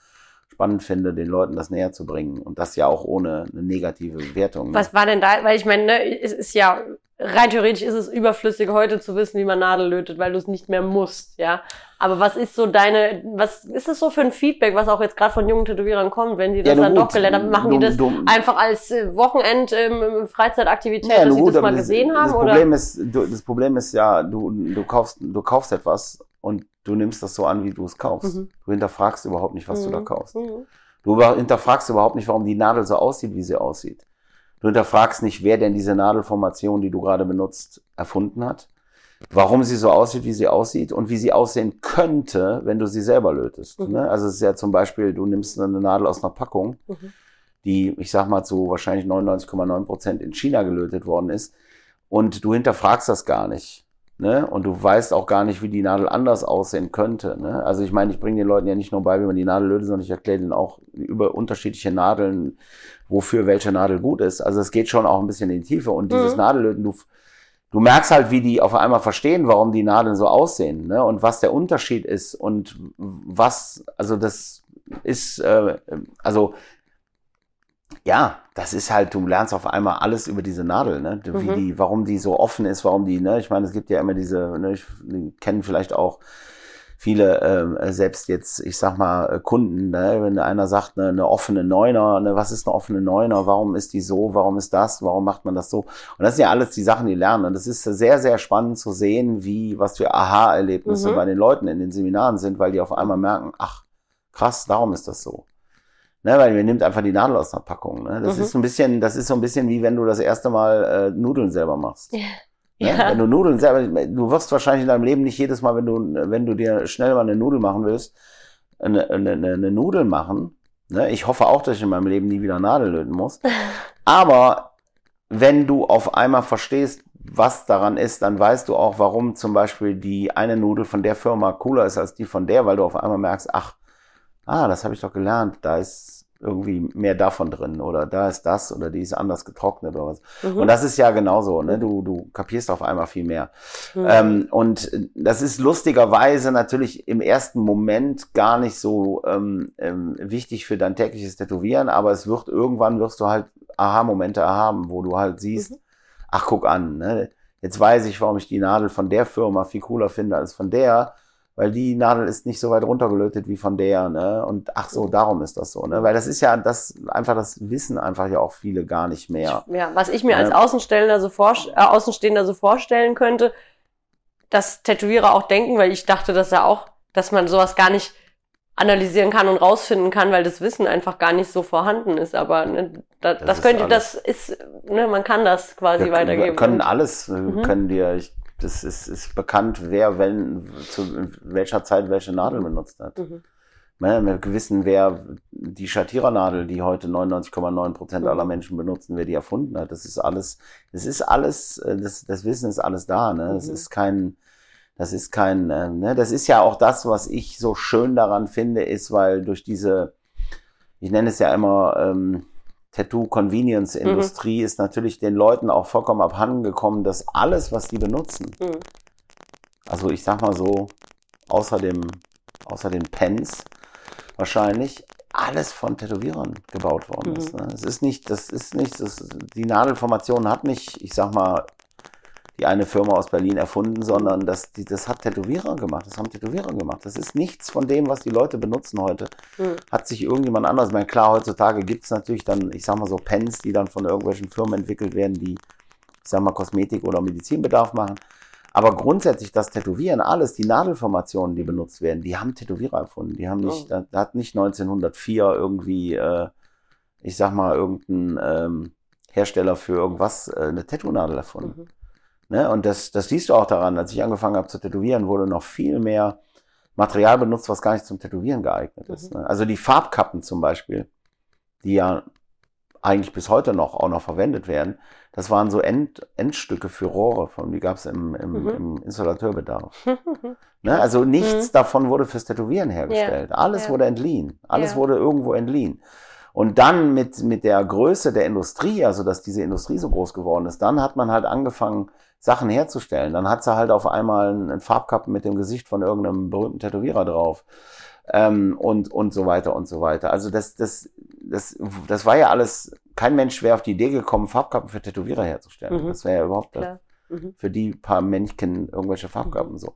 spannend finde, den Leuten das näher zu bringen. Und das ja auch ohne eine negative Wertung. Ne? Was war denn da? Weil ich meine, ne, es ist ja rein theoretisch ist es überflüssig heute zu wissen, wie man Nadel lötet, weil du es nicht mehr musst, ja. Aber was ist so deine, was ist das so für ein Feedback, was auch jetzt gerade von jungen Tätowierern kommt, wenn die das Ja, dann nun doch gut, gelernt haben? Machen die du- das du- einfach als äh, Wochenend ähm, Freizeitaktivität, Ja, dass sie gut, das mal gesehen haben? das oder? Problem ist, du, das Problem ist ja, du, du kaufst, du kaufst etwas und du nimmst das so an, wie du es kaufst. Mhm. Du hinterfragst überhaupt nicht, was du da Mhm. kaufst. Mhm. Du hinterfragst überhaupt nicht, warum die Nadel so aussieht, wie sie aussieht. Du hinterfragst nicht, wer denn diese Nadelformation, die du gerade benutzt, erfunden hat. Warum sie so aussieht, wie sie aussieht und wie sie aussehen könnte, wenn du sie selber lötest. Mhm. Ne? Also es ist ja zum Beispiel, du nimmst eine Nadel aus einer Packung, Mhm. die, ich sag mal, zu wahrscheinlich 99,9 Prozent in China gelötet worden ist. Und du hinterfragst das gar nicht. Ne? Und du weißt auch gar nicht, wie die Nadel anders aussehen könnte. Ne? Also ich meine, ich bringe den Leuten ja nicht nur bei, wie man die Nadel lötet, sondern ich erkläre denen auch über unterschiedliche Nadeln, wofür welche Nadel gut ist. Also es geht schon auch ein bisschen in die Tiefe. Und dieses Mhm. Nadellöten, du, du merkst halt, wie die auf einmal verstehen, warum die Nadeln so aussehen ne? und was der Unterschied ist und was, also das ist, äh, also ja, das ist halt, du lernst auf einmal alles über diese Nadel, ne? Wie Mhm. die, warum die so offen ist, warum die, ne? Ich meine, es gibt ja immer diese, ne, ich die kennen vielleicht auch viele, ähm, selbst jetzt, ich sag mal, äh, Kunden, ne? wenn einer sagt, ne, eine offene Neuner, ne, was ist eine offene Neuner, warum ist die so, warum ist das, warum macht man das so? Und das sind ja alles die Sachen, die lernen. Und das ist sehr, sehr spannend zu sehen, wie, was für Aha-Erlebnisse Mhm. bei den Leuten in den Seminaren sind, weil die auf einmal merken, ach, krass, darum ist das so. Ne, weil man nimmt einfach die Nadel aus der Packung. Ne? Das Mhm. ist so ein bisschen, das ist so ein bisschen wie wenn du das erste Mal äh, Nudeln selber machst. Ne? Ja. Wenn du Nudeln selber, du wirst wahrscheinlich in deinem Leben nicht jedes Mal, wenn du, wenn du dir schnell mal eine Nudel machen willst, eine, eine, eine, eine Nudel machen. Ne? Ich hoffe auch, dass ich in meinem Leben nie wieder Nadel löten muss. Aber wenn du auf einmal verstehst, was daran ist, dann weißt du auch, warum zum Beispiel die eine Nudel von der Firma cooler ist als die von der, weil du auf einmal merkst, ach, ah, das habe ich doch gelernt, da ist irgendwie mehr davon drin oder da ist das oder die ist anders getrocknet oder was. Mhm. Und das ist ja genauso, ne? Du, du kapierst auf einmal viel mehr. Mhm. Ähm, und das ist lustigerweise natürlich im ersten Moment gar nicht so ähm, ähm, wichtig für dein tägliches Tätowieren, aber es wird irgendwann wirst du halt Aha-Momente haben, wo du halt siehst, Mhm. ach guck an, ne? jetzt weiß ich, warum ich die Nadel von der Firma viel cooler finde als von der, weil die Nadel ist nicht so weit runtergelötet wie von der, ne? Und ach so, darum ist das so, ne? Weil das ist ja das einfach das wissen einfach ja auch viele gar nicht mehr. Ja, was ich mir als Ja. Außenstehender so, vor, äh, Außenstehender so vorstellen könnte, dass Tätowierer auch denken, weil ich dachte das ja auch, dass man sowas gar nicht analysieren kann und rausfinden kann, weil das Wissen einfach gar nicht so vorhanden ist. Aber ne, da, das, Das könnte, das ist, ne, man kann das quasi Wir, weitergeben. wir können alles, Mhm. können dir, ich, das ist, ist bekannt, wer wenn, zu welcher Zeit welche Nadel benutzt hat. Mhm. Ne, Wir wissen, wer die Schattierernadel, die heute 99,9 Prozent Mhm. aller Menschen benutzen, wer die erfunden hat. Das ist alles, das ist alles, äh, das, das Wissen ist alles da. Ne? Das Mhm. ist kein, das ist kein, äh, ne? das ist ja auch das, was ich so schön daran finde, ist, weil durch diese, ich nenne es ja immer ähm, Tattoo-Convenience-Industrie, ist natürlich den Leuten auch vollkommen abhanden gekommen, dass alles, was die benutzen, Mhm. also ich sag mal so, außer dem, außer den Pens wahrscheinlich, alles von Tätowierern gebaut worden Mhm. ist. Ne? Es ist nicht, das ist nicht, das, die Nadelformation hat nicht, ich sag mal, die eine Firma aus Berlin erfunden, sondern das, die, das hat Tätowierer gemacht. Das haben Tätowierer gemacht. Das ist nichts von dem, was die Leute benutzen heute. Mhm. Hat sich irgendjemand anders, ich meine, klar, heutzutage gibt's natürlich dann, ich sag mal so Pens, die dann von irgendwelchen Firmen entwickelt werden, die, ich sag mal, Kosmetik oder Medizinbedarf machen. Aber grundsätzlich das Tätowieren, alles, die Nadelformationen, die benutzt werden, die haben Tätowierer erfunden. Die haben nicht, da, da hat nicht 1904 irgendwie, äh, ich sag mal, irgendein ähm, Hersteller für irgendwas äh, eine Tattoo-Nadel erfunden. Mhm. Ne? Und das, das siehst du auch daran, als ich angefangen habe zu tätowieren, wurde noch viel mehr Material benutzt, was gar nicht zum Tätowieren geeignet ist. Mhm. Ne? Also die Farbkappen zum Beispiel, die ja eigentlich bis heute noch auch noch verwendet werden, das waren so End, Endstücke für Rohre, von die gab es im, im, Mhm. im Installateurbedarf. Ne? Also nichts Mhm. davon wurde fürs Tätowieren hergestellt. Alles Ja. wurde entliehen. Alles Ja. wurde irgendwo entliehen. Und dann mit, mit der Größe der Industrie, also dass diese Industrie so groß geworden ist, dann hat man halt angefangen, Sachen herzustellen. Dann hat sie halt auf einmal einen Farbkappen mit dem Gesicht von irgendeinem berühmten Tätowierer drauf. Ähm, und, und so weiter und so weiter. Also das, das, das, das war ja alles, kein Mensch wäre auf die Idee gekommen, Farbkappen für Tätowierer herzustellen. Mhm. Das wäre ja überhaupt Klar. Mhm. für die paar Männchen irgendwelche Farbkappen so.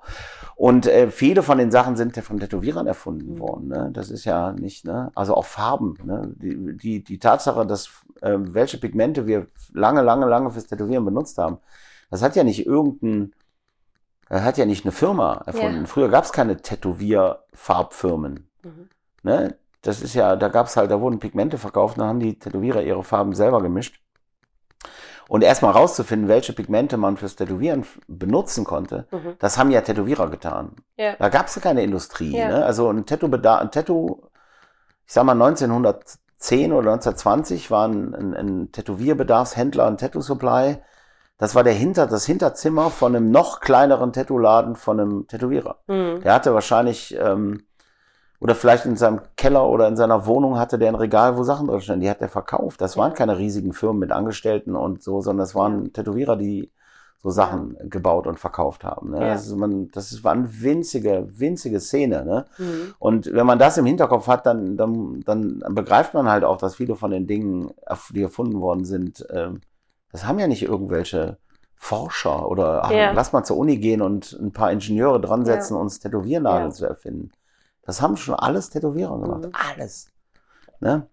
Und äh, viele von den Sachen sind ja von Tätowierern erfunden Mhm. worden. Ne? Das ist ja nicht, ne? Also auch Farben. Ne? Die, die, die Tatsache, dass äh, welche Pigmente wir lange, lange, lange fürs Tätowieren benutzt haben, das hat ja nicht irgendein, das hat ja nicht eine Firma erfunden. Ja. Früher gab es keine Tätowierfarbfirmen. Mhm. Ne? Das ist ja, da gab es halt, da wurden Pigmente verkauft, dann haben die Tätowierer ihre Farben selber gemischt. Und erstmal rauszufinden, welche Pigmente man fürs Tätowieren benutzen konnte, Mhm. das haben ja Tätowierer getan. Ja. Da gab es ja keine Industrie. Ja. Ne? Also ein Tattoo, ein Tattoo, ich sag mal 1910 oder 1920 war ein, ein, ein Tätowierbedarfshändler, ein Tattoo Supply. Das war der Hinter, das Hinterzimmer von einem noch kleineren Tattoo-Laden von einem Tätowierer. Mhm. Der hatte wahrscheinlich, ähm, oder vielleicht in seinem Keller oder in seiner Wohnung hatte der ein Regal, wo Sachen drin standen. Die hat er verkauft. Das waren Ja. keine riesigen Firmen mit Angestellten und so, sondern das waren Tätowierer, die so Sachen gebaut und verkauft haben. Ne? Ja. Das, ist, man, das ist, war eine winzige, winzige Szene. Ne? Mhm. Und wenn man das im Hinterkopf hat, dann, dann, dann begreift man halt auch, dass viele von den Dingen, die erfunden worden sind, ähm, das haben ja nicht irgendwelche Forscher oder ach, Ja. lass mal zur Uni gehen und ein paar Ingenieure dran setzen, uns Tätowiernadeln Ja. zu erfinden. Das haben schon alles Tätowierer gemacht. Mhm. Alles. Ne?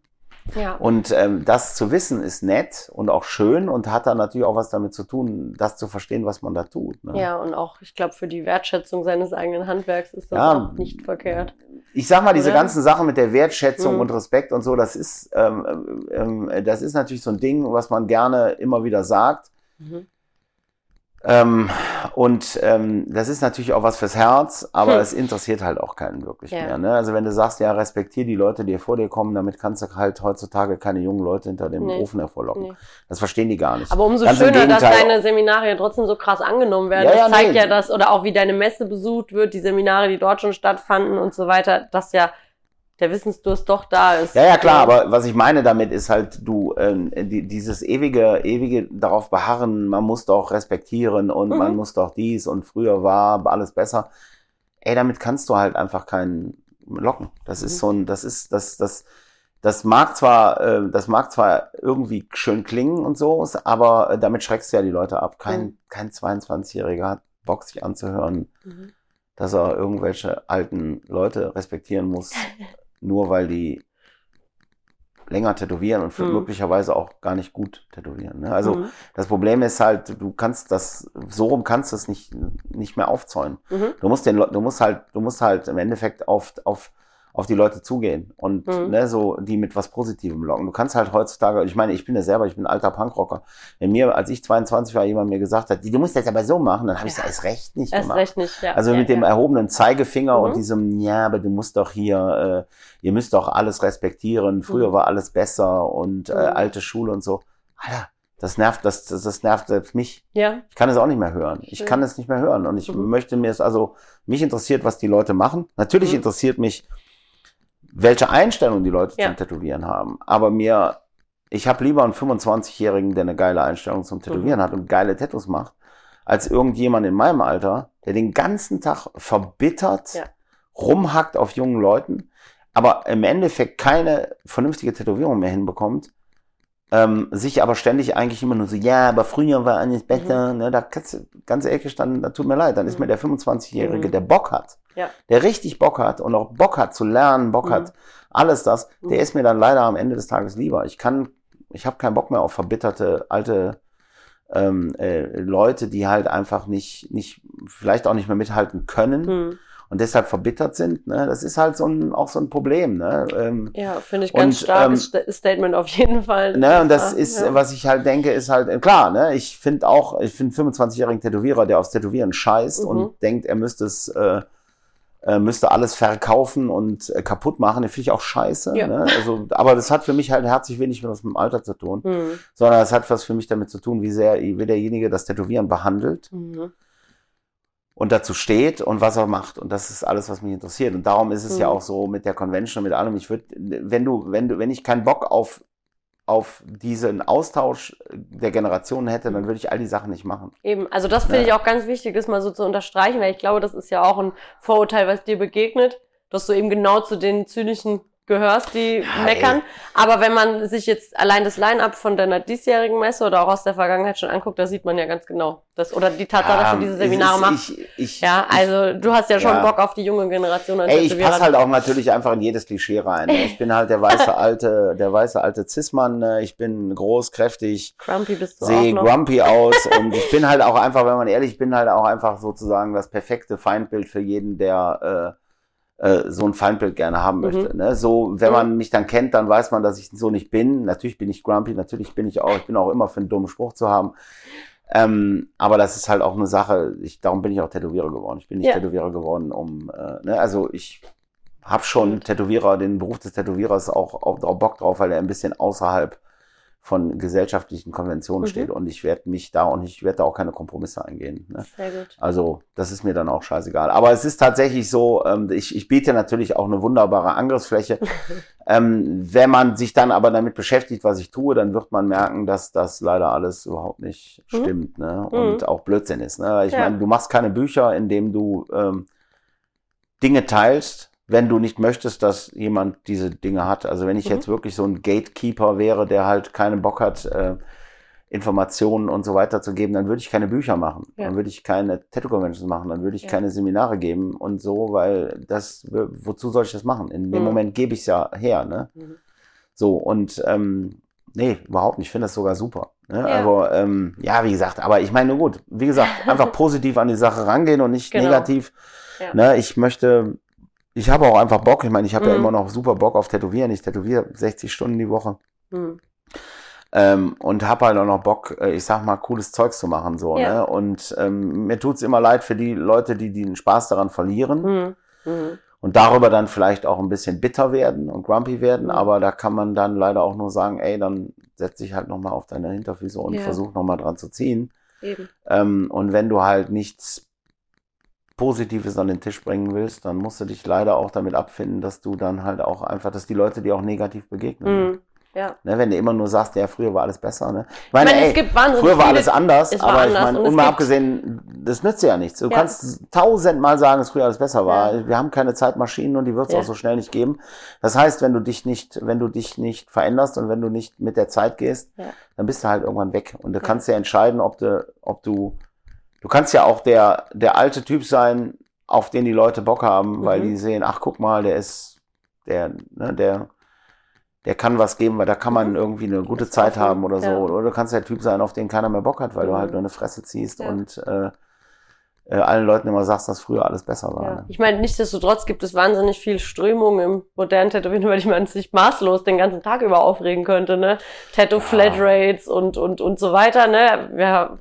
Ja. Und ähm, das zu wissen ist nett und auch schön und hat dann natürlich auch was damit zu tun, das zu verstehen, was man da tut. Ne? ja, und auch, ich glaube, für die Wertschätzung seines eigenen Handwerks ist das Ja. auch nicht verkehrt. ich sag mal, diese Oder? ganzen Sachen mit der Wertschätzung Mhm. und Respekt und so, das ist, ähm, ähm, das ist natürlich so ein Ding, was man gerne immer wieder sagt. Mhm. Ähm, und ähm, das ist natürlich auch was fürs Herz, aber Hm. es interessiert halt auch keinen wirklich Ja. mehr. Ne? Also wenn du sagst, ja, respektier die Leute, die vor dir kommen, damit kannst du halt heutzutage keine jungen Leute hinter dem Nee. Ofen hervorlocken. Nee. Das verstehen die gar nicht. Aber umso Ganz schöner, dass deine Seminare ja trotzdem so krass angenommen werden. Ja, ja, das zeigt nee. ja das, oder auch wie deine Messe besucht wird, die Seminare, die dort schon stattfanden und so weiter, dass ja der Wissensdurst doch da ist. Ja, ja, klar, aber was ich meine damit ist halt, du, ähm, die, dieses ewige, ewige darauf beharren, man muss doch respektieren und Mhm. man muss doch dies und früher war alles besser. Ey, damit kannst du halt einfach keinen locken. Das ist Mhm. so ein, das ist, das, das, das mag zwar, äh, das mag zwar irgendwie schön klingen und so, aber äh, damit schreckst du ja die Leute ab. Kein, Mhm. kein 22-Jähriger hat Bock, sich anzuhören, Mhm. dass er irgendwelche alten Leute respektieren muss, nur weil die länger tätowieren und Mhm. möglicherweise auch gar nicht gut tätowieren. Ne? Also Mhm. das Problem ist halt, du kannst das, so rum kannst du es nicht, nicht mehr aufzäunen. Mhm. Du musst den, du musst halt, du musst halt im Endeffekt auf, auf, auf die Leute zugehen und Mhm. ne, so die mit was Positivem locken. Du kannst halt heutzutage, ich meine, ich bin ja selber, ich bin ein alter Punkrocker. Wenn mir, als ich 22 war, jemand mir gesagt hat, du musst das aber so machen, dann habe ich Ja. es recht nicht Erst gemacht. recht nicht, ja. Also ja, mit dem ja. erhobenen Zeigefinger Mhm. und diesem, ja, aber du musst doch hier, äh, ihr müsst doch alles respektieren, früher Mhm. war alles besser und äh, Mhm. alte Schule und so. Alter, das nervt, das, das, das nervt selbst mich. Ja, Ich kann es auch nicht mehr hören. Ich kann es nicht mehr hören. Und ich Mhm. möchte mir es, also, mich interessiert, was die Leute machen. Natürlich Mhm. interessiert mich, welche Einstellung die Leute Ja. zum Tätowieren haben. Aber mir, ich habe lieber einen 25-Jährigen, der eine geile Einstellung zum Tätowieren Mhm. hat und geile Tattoos macht, als irgendjemand in meinem Alter, der den ganzen Tag verbittert Ja. rumhackt auf jungen Leuten, aber im Endeffekt keine vernünftige Tätowierung mehr hinbekommt, ähm, sich aber ständig eigentlich immer nur so, ja, aber früher war alles besser, ne, da kannst du ganz ehrlich dann, da tut mir leid, dann ist Mhm. mir der 25-Jährige, Mhm. der Bock hat, Ja. der richtig Bock hat und auch Bock hat zu lernen, Bock Mhm. hat, alles das, der Mhm. ist mir dann leider am Ende des Tages lieber. Ich kann, ich habe keinen Bock mehr auf verbitterte alte ähm, äh, Leute, die halt einfach nicht, nicht, vielleicht auch nicht mehr mithalten können. Und deshalb verbittert sind. Ne? Das ist halt so ein, auch so ein Problem. Ne? Ähm, ja finde ich ganz Und, starkes Sta- Statement auf jeden Fall. Ne, und das Ja, ist, ja. was ich halt denke, ist halt, äh, klar, ne, ich finde auch, ich finde 25-jährigen Tätowierer, der aufs Tätowieren scheißt Mhm. und denkt, er müsste es, äh, äh, müsste alles verkaufen und äh, kaputt machen, den finde ich auch scheiße. Ja. Ne? Also, aber das hat für mich halt herzlich wenig was mit dem Alter zu tun, Hm. sondern es hat was für mich damit zu tun, wie sehr, wie derjenige das Tätowieren behandelt Mhm. Und dazu steht und was er macht. Und das ist alles, was mich interessiert. Und darum ist es Mhm. ja auch so mit der Convention und mit allem. Ich würde, wenn du, wenn du, wenn ich keinen Bock auf, auf diesen Austausch der Generationen hätte, dann würde ich all die Sachen nicht machen. Eben, also das finde Ja. ich auch ganz wichtig, das mal so zu unterstreichen, weil ich glaube, das ist ja auch ein Vorurteil, was dir begegnet, dass du eben genau zu den zynischen gehörst, die Ja, meckern. Aber wenn man sich jetzt allein das Line-Up von deiner diesjährigen Messe oder auch aus der Vergangenheit schon anguckt, da sieht man ja ganz genau. Das, oder die Tatsache, dass du diese es Seminare machst. Ich, ich, ja, also du hast ja schon Ja. Bock auf die junge Generation als Ey, ich passe halt auch natürlich einfach in jedes Klischee rein. ne? Ich bin halt der weiße alte, der weiße alte Cis-Mann. ne? Ich bin groß, kräftig, Grumpy bist du sehe grumpy aus und ich bin halt auch einfach, wenn man ehrlich, ich bin halt auch einfach sozusagen das perfekte Feindbild für jeden, der äh, äh, so ein Feindbild gerne haben Mhm. möchte. Ne? So, wenn man mich dann kennt, dann weiß man, dass ich so nicht bin. Natürlich bin ich grumpy, natürlich bin ich auch, ich bin auch immer für einen dummen Spruch zu haben. Ähm, aber das ist halt auch eine Sache, ich, darum bin ich auch Tätowierer geworden. Ich bin nicht Ja. Tätowierer geworden, um, äh, ne? also ich habe schon Tätowierer, den Beruf des Tätowierers auch, auch, auch Bock drauf, weil er ein bisschen außerhalb von gesellschaftlichen Konventionen Mhm. steht und ich werde mich da und ich werde da auch keine Kompromisse eingehen. Ne? Sehr gut. Also das ist mir dann auch scheißegal. Aber es ist tatsächlich so, ähm, ich, ich biete natürlich auch eine wunderbare Angriffsfläche. ähm, wenn man sich dann aber damit beschäftigt, was ich tue, dann wird man merken, dass das leider alles überhaupt nicht Mhm. stimmt ne? und Mhm. auch Blödsinn ist. Ne? Ich Ja. meine, du machst keine Bücher, in denen du ähm, Dinge teilst, wenn du nicht möchtest, dass jemand diese Dinge hat. Also wenn ich Mhm. jetzt wirklich so ein Gatekeeper wäre, der halt keinen Bock hat, äh, Informationen und so weiter zu geben, dann würde ich keine Bücher machen. Ja. Dann würde ich keine Tattoo-Conventions machen, dann würde ich Ja. keine Seminare geben und so, weil das, wozu soll ich das machen? In dem Mhm. Moment gebe ich es ja her, ne? Mhm. So, und ähm, nee, überhaupt nicht. Ich finde das sogar super. Ne? Ja. Aber ähm, ja, wie gesagt, aber ich meine, gut, wie gesagt, einfach positiv an die Sache rangehen und nicht Genau. negativ. Ne? Ich möchte, ich habe auch einfach Bock. Ich meine, ich habe ja Mhm. immer noch super Bock auf Tätowieren. Ich tätowiere 60 Stunden die Woche. Hm. Ähm, und habe halt auch noch Bock, äh, ich sag mal, cooles Zeugs zu machen. so Ja. ne? Und ähm, mir tut's immer leid für die Leute, die den Spaß daran verlieren Hm. Hm. und darüber dann vielleicht auch ein bisschen bitter werden und grumpy werden. Mhm. Aber da kann man dann leider auch nur sagen, ey, dann setz dich halt nochmal auf deine Hinterfüße und Ja. versuch nochmal dran zu ziehen. Eben. Ähm, und wenn du halt nichts Positives an den Tisch bringen willst, dann musst du dich leider auch damit abfinden, dass du dann halt auch einfach, dass die Leute dir auch negativ begegnen. Mhm. Ja. Ne, wenn du immer nur sagst, ja, früher war alles besser. Ne? Ich meine, Ich meine, es ey, gibt wahnsinnig früher war alles anders, es war aber ich anders meine, und es und mal abgesehen, das nützt ja nichts. Du Ja. kannst tausendmal sagen, dass früher alles besser war. Ja. Wir haben keine Zeitmaschinen und die wird es auch so schnell nicht geben. Das heißt, wenn du dich nicht, wenn du dich nicht veränderst und wenn du nicht mit der Zeit gehst, dann bist du halt irgendwann weg. Und du kannst ja entscheiden, ob du, ob du, du kannst ja auch der, der alte Typ sein, auf den die Leute Bock haben, weil Mhm. die sehen, ach guck mal, der ist, der, ne, der, der kann was geben, weil da kann man irgendwie eine gute Ist Zeit haben oder so. ja. Oder du kannst der Typ sein, auf den keiner mehr Bock hat, weil du Mhm. halt nur eine Fresse ziehst Ja. und äh, äh, allen Leuten immer sagst, dass früher alles besser war. Ja. Ne? Ich meine, nichtsdestotrotz gibt es wahnsinnig viel Strömungen im modernen Tätowieren, über die man sich maßlos den ganzen Tag über aufregen könnte, ne? Tattoo Flatrates und, und, und so weiter, ne? Ja,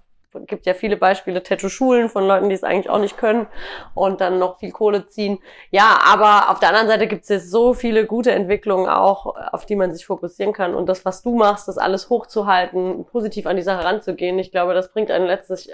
gibt ja viele Beispiele, Tattoo-Schulen von Leuten, die es eigentlich auch nicht können und dann noch viel Kohle ziehen. Ja, aber auf der anderen Seite gibt es jetzt so viele gute Entwicklungen auch, auf die man sich fokussieren kann. Und das, was du machst, das alles hochzuhalten, positiv an die Sache ranzugehen, ich glaube, das bringt einen letztlich,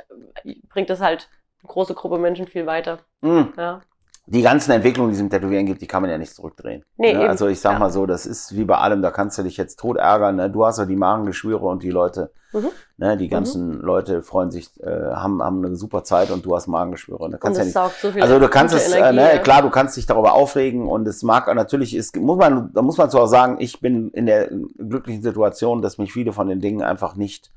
bringt es halt eine große Gruppe Menschen viel weiter. Mhm. Ja. Die ganzen Entwicklungen, die es im Tätowieren gibt, die kann man ja nicht zurückdrehen. Nee, ne? Also ich sag Ja. mal so, das ist wie bei allem, da kannst du dich jetzt tot ärgern. Ne? Du hast ja die Magengeschwüre und die Leute, Mhm. ne, die ganzen Leute freuen sich, äh, haben, haben eine super Zeit und du hast Magengeschwüre. Da Und kannst ja es nicht so viel Also du kannst es, Energie, äh, ne, ja. klar, du kannst dich darüber aufregen und es mag natürlich ist, muss man, da muss man zu auch sagen, ich bin in der glücklichen Situation, dass mich viele von den Dingen einfach nicht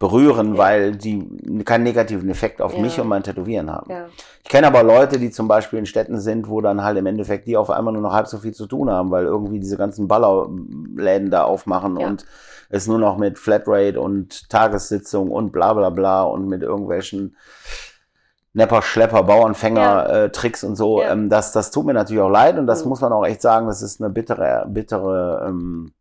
berühren, Ja. weil die keinen negativen Effekt auf Ja. mich und mein Tätowieren haben. Ja. Ich kenne aber Leute, die zum Beispiel in Städten sind, wo dann halt im Endeffekt die auf einmal nur noch halb so viel zu tun haben, weil irgendwie diese ganzen Ballerläden da aufmachen und es nur noch mit Flatrate und Tagessitzung und bla bla bla und mit irgendwelchen Nepper, Schlepper, Bauernfänger, äh, Tricks und so. Ähm, das, das tut mir natürlich auch leid und das Mhm. muss man auch echt sagen, das ist eine bittere, bittere, ähm,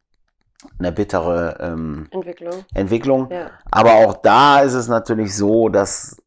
eine bittere ähm, Entwicklung. Entwicklung. Ja. Aber auch da ist es natürlich so, dass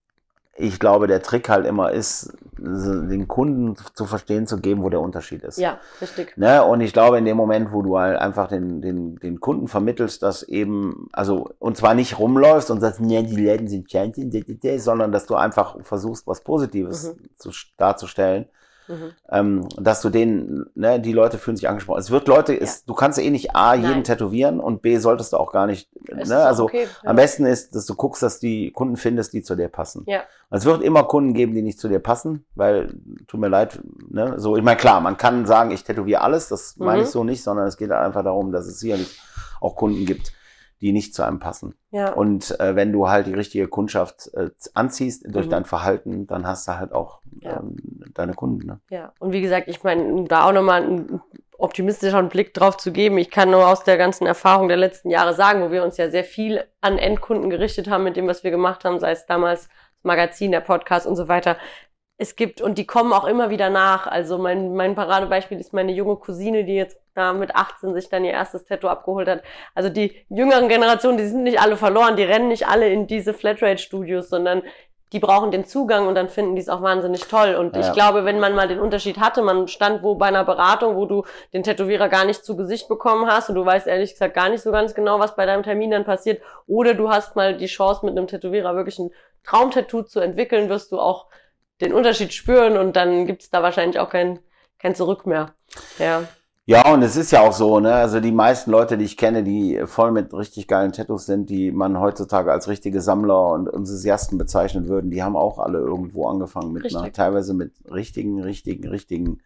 ich glaube, der Trick halt immer ist, den Kunden zu verstehen zu geben, wo der Unterschied ist. ja, richtig. Ne? Und ich glaube, in dem Moment, wo du halt einfach den, den, den Kunden vermittelst, dass eben, also, und zwar nicht rumläufst und sagst, nee, die Läden sind d- sondern dass du einfach versuchst, was Positives zu, darzustellen, Mhm. ähm, dass du denen, ne, die Leute fühlen sich angesprochen. Es wird Leute, es, du kannst eh nicht A, jeden Nein. tätowieren und B, solltest du auch gar nicht, ne, ist auch also, okay, ja. am besten ist, dass du guckst, dass die Kunden findest, die zu dir passen. Ja. Es wird immer Kunden geben, die nicht zu dir passen, weil, tut mir leid, ne, so, ich meine, klar, man kann sagen, ich tätowiere alles, das meine Mhm. ich so nicht, sondern es geht einfach darum, dass es sicherlich auch Kunden gibt, die nicht zu einem passen. Ja. Und äh, wenn du halt die richtige Kundschaft äh, anziehst durch Mhm. dein Verhalten, dann hast du halt auch Ja. ähm, deine Kunden. Ne? Ja, und wie gesagt, ich meine, da auch nochmal einen optimistischeren Blick drauf zu geben, ich kann nur aus der ganzen Erfahrung der letzten Jahre sagen, wo wir uns ja sehr viel an Endkunden gerichtet haben mit dem, was wir gemacht haben, sei es damals das Magazin, der Podcast und so weiter. Es gibt, und die kommen auch immer wieder nach. Also mein, mein Paradebeispiel ist meine junge Cousine, die jetzt da mit 18 sich dann ihr erstes Tattoo abgeholt hat. Also die jüngeren Generationen, die sind nicht alle verloren, die rennen nicht alle in diese Flatrate-Studios, sondern die brauchen den Zugang und dann finden die es auch wahnsinnig toll. Und Ja. ich glaube, wenn man mal den Unterschied hatte, man stand wo bei einer Beratung, wo du den Tätowierer gar nicht zu Gesicht bekommen hast und du weißt ehrlich gesagt gar nicht so ganz genau, was bei deinem Termin dann passiert, oder du hast mal die Chance, mit einem Tätowierer wirklich ein Traumtattoo zu entwickeln, wirst du auch den Unterschied spüren und dann gibt es da wahrscheinlich auch kein, kein Zurück mehr. Ja. Ja, und es ist ja auch so, ne? Also die meisten Leute, die ich kenne, die voll mit richtig geilen Tattoos sind, die man heutzutage als richtige Sammler und Enthusiasten bezeichnen würden, die haben auch alle irgendwo angefangen mit einer, teilweise mit richtigen, richtigen, richtigen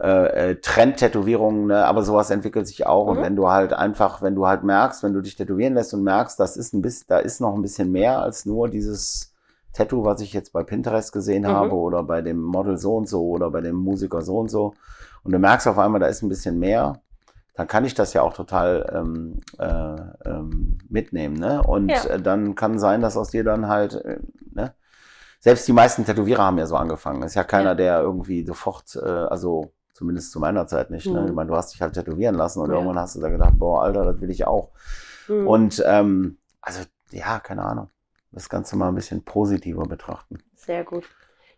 äh, äh, Trend-Tätowierungen, ne? aber sowas entwickelt sich auch. Und Mhm. wenn du halt einfach, wenn du halt merkst, wenn du dich tätowieren lässt und merkst, das ist ein bisschen, da ist noch ein bisschen mehr als nur dieses Tattoo, was ich jetzt bei Pinterest gesehen Mhm. habe oder bei dem Model so und so oder bei dem Musiker so und so. Und du merkst auf einmal, da ist ein bisschen mehr, dann kann ich das ja auch total ähm, äh, ähm, mitnehmen. Ne? Und Ja. äh, dann kann sein, dass aus dir dann halt, äh, ne? selbst die meisten Tätowierer haben ja so angefangen. Ist ja keiner, Ja. der irgendwie sofort, äh, also zumindest zu meiner Zeit nicht. Ne? Mhm. Ich meine, du hast dich halt tätowieren lassen und Ja. irgendwann hast du da gedacht, boah, Alter, das will ich auch. Mhm. Und ähm, also, ja, keine Ahnung. Das Ganze mal ein bisschen positiver betrachten. Sehr gut.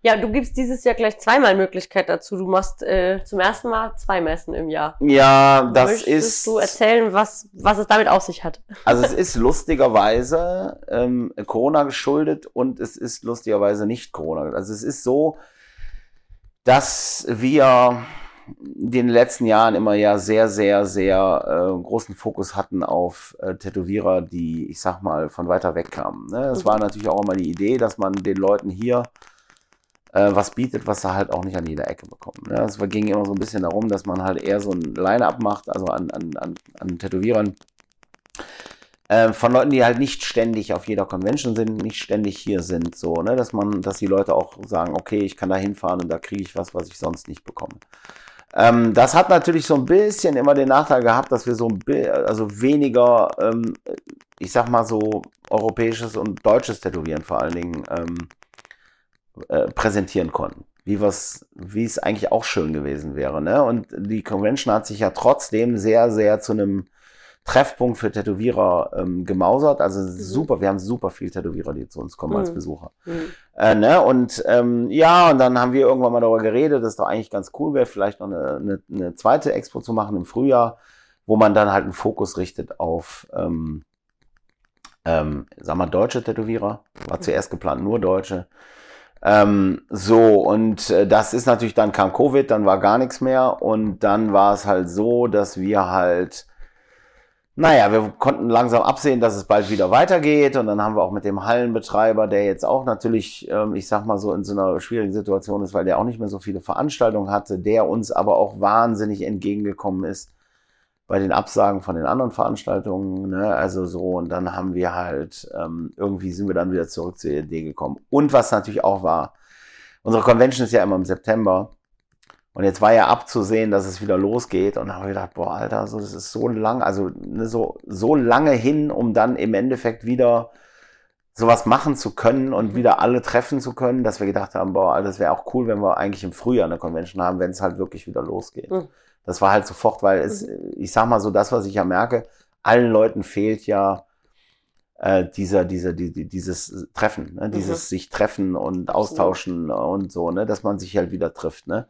Ja, du gibst dieses Jahr gleich zweimal Möglichkeit dazu. Du machst äh, zum ersten Mal zwei Messen im Jahr. Ja, das Möchtest ist. du erzählen, was, was es damit auf sich hat? Also es ist lustigerweise ähm, Corona geschuldet und es ist lustigerweise nicht Corona. Also es ist so, dass wir den letzten Jahren immer ja sehr, sehr, sehr äh, großen Fokus hatten auf äh, Tätowierer, die, ich sag mal, von weiter weg kamen. Ne? Das Mhm. war natürlich auch immer die Idee, dass man den Leuten hier äh, was bietet, was sie halt auch nicht an jeder Ecke bekommen. Ne? Es ging immer so ein bisschen darum, dass man halt eher so ein Line-Up macht, also an, an, an, an Tätowierern, äh, von Leuten, die halt nicht ständig auf jeder Convention sind, nicht ständig hier sind, so, ne, dass man, dass die Leute auch sagen, okay, ich kann da hinfahren und da kriege ich was, was ich sonst nicht bekomme. Ähm, das hat natürlich so ein bisschen immer den Nachteil gehabt, dass wir so ein bi- also weniger, ähm, ich sag mal so europäisches und deutsches Tätowieren vor allen Dingen ähm, äh, präsentieren konnten. Wie was, wie es eigentlich auch schön gewesen wäre, ne? Und die Convention hat sich ja trotzdem sehr, sehr zu einem Treffpunkt für Tätowierer ähm, gemausert. Also super, wir haben super viel Tätowierer, die zu uns kommen als Mhm. Besucher. Hm. Äh, ne? Und ähm, ja, und dann haben wir irgendwann mal darüber geredet, dass es doch eigentlich ganz cool wäre, vielleicht noch eine, eine, eine zweite Expo zu machen im Frühjahr, wo man dann halt einen Fokus richtet auf, ähm, ähm, sag mal, deutsche Tätowierer. War zuerst geplant nur deutsche. Ähm, so, und äh, das ist natürlich, dann kam Covid, dann war gar nichts mehr. Und dann war es halt so, dass wir halt, naja, wir konnten langsam absehen, dass es bald wieder weitergeht. Und dann haben wir auch mit dem Hallenbetreiber, der jetzt auch natürlich, ähm, ich sag mal so, in so einer schwierigen Situation ist, weil der auch nicht mehr so viele Veranstaltungen hatte, der uns aber auch wahnsinnig entgegengekommen ist bei den Absagen von den anderen Veranstaltungen, ne? also so, und dann haben wir halt, ähm, irgendwie sind wir dann wieder zurück zur Idee gekommen. Und was natürlich auch war, unsere Convention ist ja immer im September. Und jetzt war ja abzusehen, dass es wieder losgeht. Und wir gedacht, boah, Alter, so, das ist so lang, also ne, so, so lange hin, um dann im Endeffekt wieder sowas machen zu können und wieder alle treffen zu können, dass wir gedacht haben, boah, Alter, das wäre auch cool, wenn wir eigentlich im Frühjahr eine Convention haben, wenn es halt wirklich wieder losgeht. Mhm. Das war halt sofort, weil es, ich sag mal so, das, was ich ja merke, allen Leuten fehlt ja äh, dieser, dieser, die, die, dieses Treffen, ne? dieses sich treffen und austauschen und so, ne, dass man sich halt wieder trifft, ne.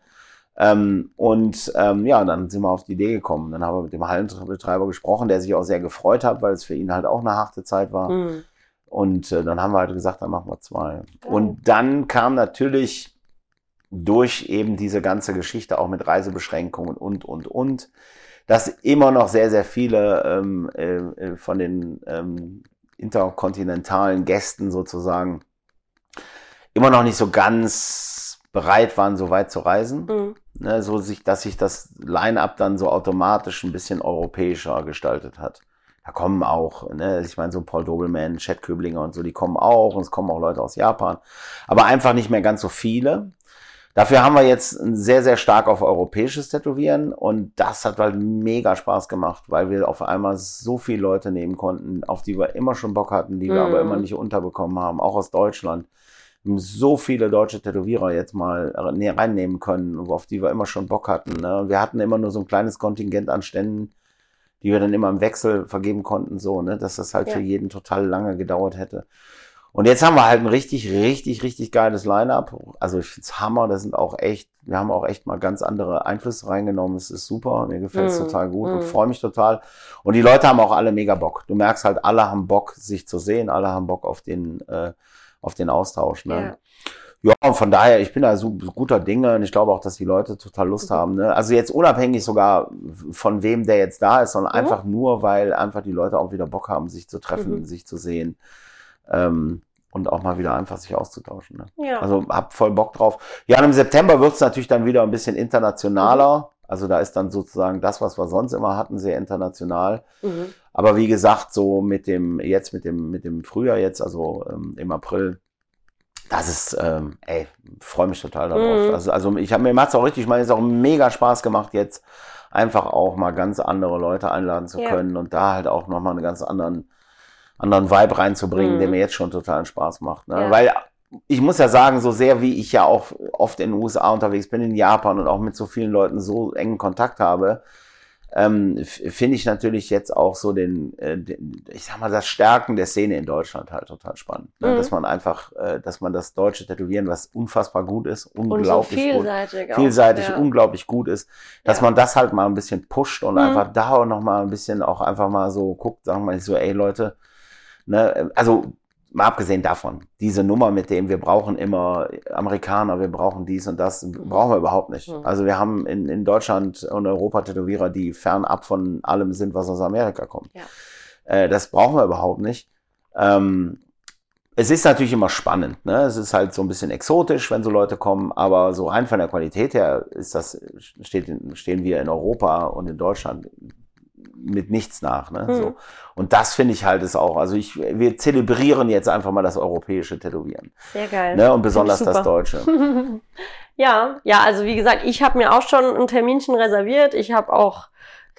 Ähm, und ähm, ja, dann sind wir auf die Idee gekommen. Dann haben wir mit dem Hallenbetreiber gesprochen, der sich auch sehr gefreut hat, weil es für ihn halt auch eine harte Zeit war. Hm. Und äh, dann haben wir halt gesagt, dann machen wir zwei. Und dann kam natürlich durch eben diese ganze Geschichte auch mit Reisebeschränkungen und, und, und, dass immer noch sehr, sehr viele ähm, äh, äh, von den ähm, interkontinentalen Gästen sozusagen immer noch nicht so ganz bereit waren, so weit zu reisen. Hm. Ne, so sich, dass sich das Line-up dann so automatisch ein bisschen europäischer gestaltet hat. Da kommen auch, ne, ich meine, so Paul Dobelman, Chad Köblinger und so, die kommen auch und es kommen auch Leute aus Japan, aber einfach nicht mehr ganz so viele. Dafür haben wir jetzt sehr, sehr stark auf europäisches Tätowieren und das hat halt mega Spaß gemacht, weil wir auf einmal so viele Leute nehmen konnten, auf die wir immer schon Bock hatten, die wir Mhm. aber immer nicht unterbekommen haben, auch aus Deutschland. So viele deutsche Tätowierer jetzt mal ne- reinnehmen können, auf die wir immer schon Bock hatten. Ne? Wir hatten immer nur so ein kleines Kontingent an Ständen, die wir dann immer im Wechsel vergeben konnten, so, ne, dass das halt Ja. für jeden total lange gedauert hätte. Und jetzt haben wir halt ein richtig, richtig, richtig geiles Line-Up. Also ich find's Hammer, das sind auch echt, wir haben auch echt mal ganz andere Einflüsse reingenommen. Es ist super, mir gefällt's Mhm. total gut und Mhm. freue mich total. Und die Leute haben auch alle mega Bock. Du merkst halt, alle haben Bock, sich zu sehen, alle haben Bock auf den, äh, auf den Austausch. Ne? Ja, und von daher, ich bin da so guter Dinge und ich glaube auch, dass die Leute total Lust Mhm. haben. Ne? Also jetzt unabhängig sogar von wem der jetzt da ist, sondern Mhm. einfach nur, weil einfach die Leute auch wieder Bock haben, sich zu treffen, Mhm. sich zu sehen ähm, und auch mal wieder einfach sich auszutauschen. Ne? Ja. Also hab voll Bock drauf. Ja, und im September wird's natürlich dann wieder ein bisschen internationaler. Mhm. Also da ist dann sozusagen das, was wir sonst immer hatten, sehr international. Mhm. Aber wie gesagt, so mit dem, jetzt mit dem, mit dem Frühjahr jetzt, also ähm, im April, das ist, ähm, ey, freue mich total darauf. Mhm. Also, also ich habe mir macht's auch richtig, ich meine, es ist auch mega Spaß gemacht, jetzt einfach auch mal ganz andere Leute einladen zu Ja. können und da halt auch nochmal einen ganz anderen, anderen Vibe reinzubringen, Mhm. der mir jetzt schon totalen Spaß macht. Ne? Ja. Weil ich muss ja sagen, so sehr wie ich ja auch oft in den USA unterwegs bin, in Japan und auch mit so vielen Leuten so engen Kontakt habe, ähm, finde ich natürlich jetzt auch so den, äh, den, ich sag mal, das Stärken der Szene in Deutschland halt total spannend. Ne? Mhm. Dass man einfach, äh, dass man das deutsche Tätowieren, was unfassbar gut ist, Und so unglaublich gut, vielseitig. auch, vielseitig, ja. unglaublich gut ist, dass Ja. man das halt mal ein bisschen pusht und Mhm. einfach da auch noch mal ein bisschen auch einfach mal so guckt, sagen wir mal so, ey Leute, ne, also mal abgesehen davon, diese Nummer mit dem, wir brauchen immer Amerikaner, wir brauchen dies und das, brauchen wir überhaupt nicht. Mhm. Also wir haben in, in Deutschland und Europa Tätowierer, die fernab von allem sind, was aus Amerika kommt. Ja. Äh, das brauchen wir überhaupt nicht. Ähm, es ist natürlich immer spannend, ne? Es ist halt so ein bisschen exotisch, wenn so Leute kommen, aber so rein von der Qualität her ist das, steht, stehen wir in Europa und in Deutschland mit nichts nach, ne? Hm. So. Und das finde ich halt ist auch, also ich, wir zelebrieren jetzt einfach mal das europäische Tätowieren, Sehr geil. ne? Und besonders das deutsche. ja, ja, also wie gesagt, ich habe mir auch schon ein Terminchen reserviert. Ich habe auch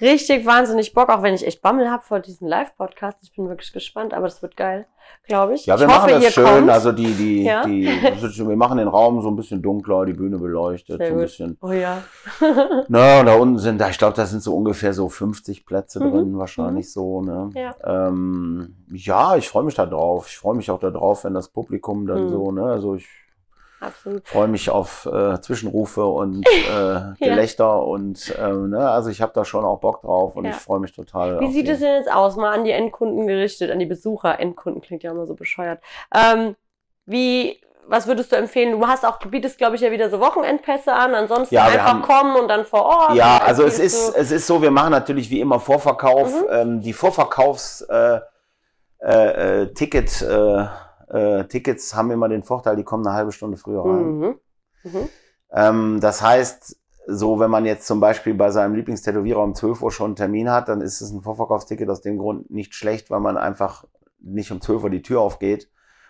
richtig wahnsinnig Bock, auch wenn ich echt Bammel habe vor diesem Live-Podcast. Ich bin wirklich gespannt, aber das wird geil, glaube ich. Ja, wir ich machen hoffe, das schön. kommt. Also die, die, Ja. die, wir machen den Raum so ein bisschen dunkler, die Bühne beleuchtet, Sehr so ein gut. bisschen. oh ja. Na, und da unten sind, da, ich glaube, da sind so ungefähr so 50 Plätze Mhm. drin, wahrscheinlich so, ne? Ja. Ähm, ja, ich freue mich da drauf. Ich freue mich auch da drauf, wenn das Publikum dann Mhm. so, ne? Also ich Absolut. freue mich auf äh, Zwischenrufe und äh, Gelächter und ähm, ne, also ich habe da schon auch Bock drauf und Ja. ich freue mich total. Wie sieht es denn jetzt aus? Mal an die Endkunden gerichtet, an die Besucher. Endkunden klingt ja immer so bescheuert. Ähm, wie, was würdest du empfehlen? Du hast auch, bietest, glaube ich, ja wieder so Wochenendpässe an. Ansonsten Ja, einfach haben- kommen und dann vor Ort. Ja, also es ist, du- es ist so, wir machen natürlich wie immer Vorverkauf. Mhm. Ähm, die Vorverkaufs äh, äh, äh, Ticket, äh, äh, Tickets haben immer den Vorteil, die kommen eine halbe Stunde früher rein. Mhm. Mhm. Ähm, das heißt, so wenn man jetzt zum Beispiel bei seinem Lieblingstätowierer um 12 Uhr schon einen Termin hat, dann ist es ein Vorverkaufsticket aus dem Grund nicht schlecht, weil man einfach nicht um 12 Uhr die Tür aufgeht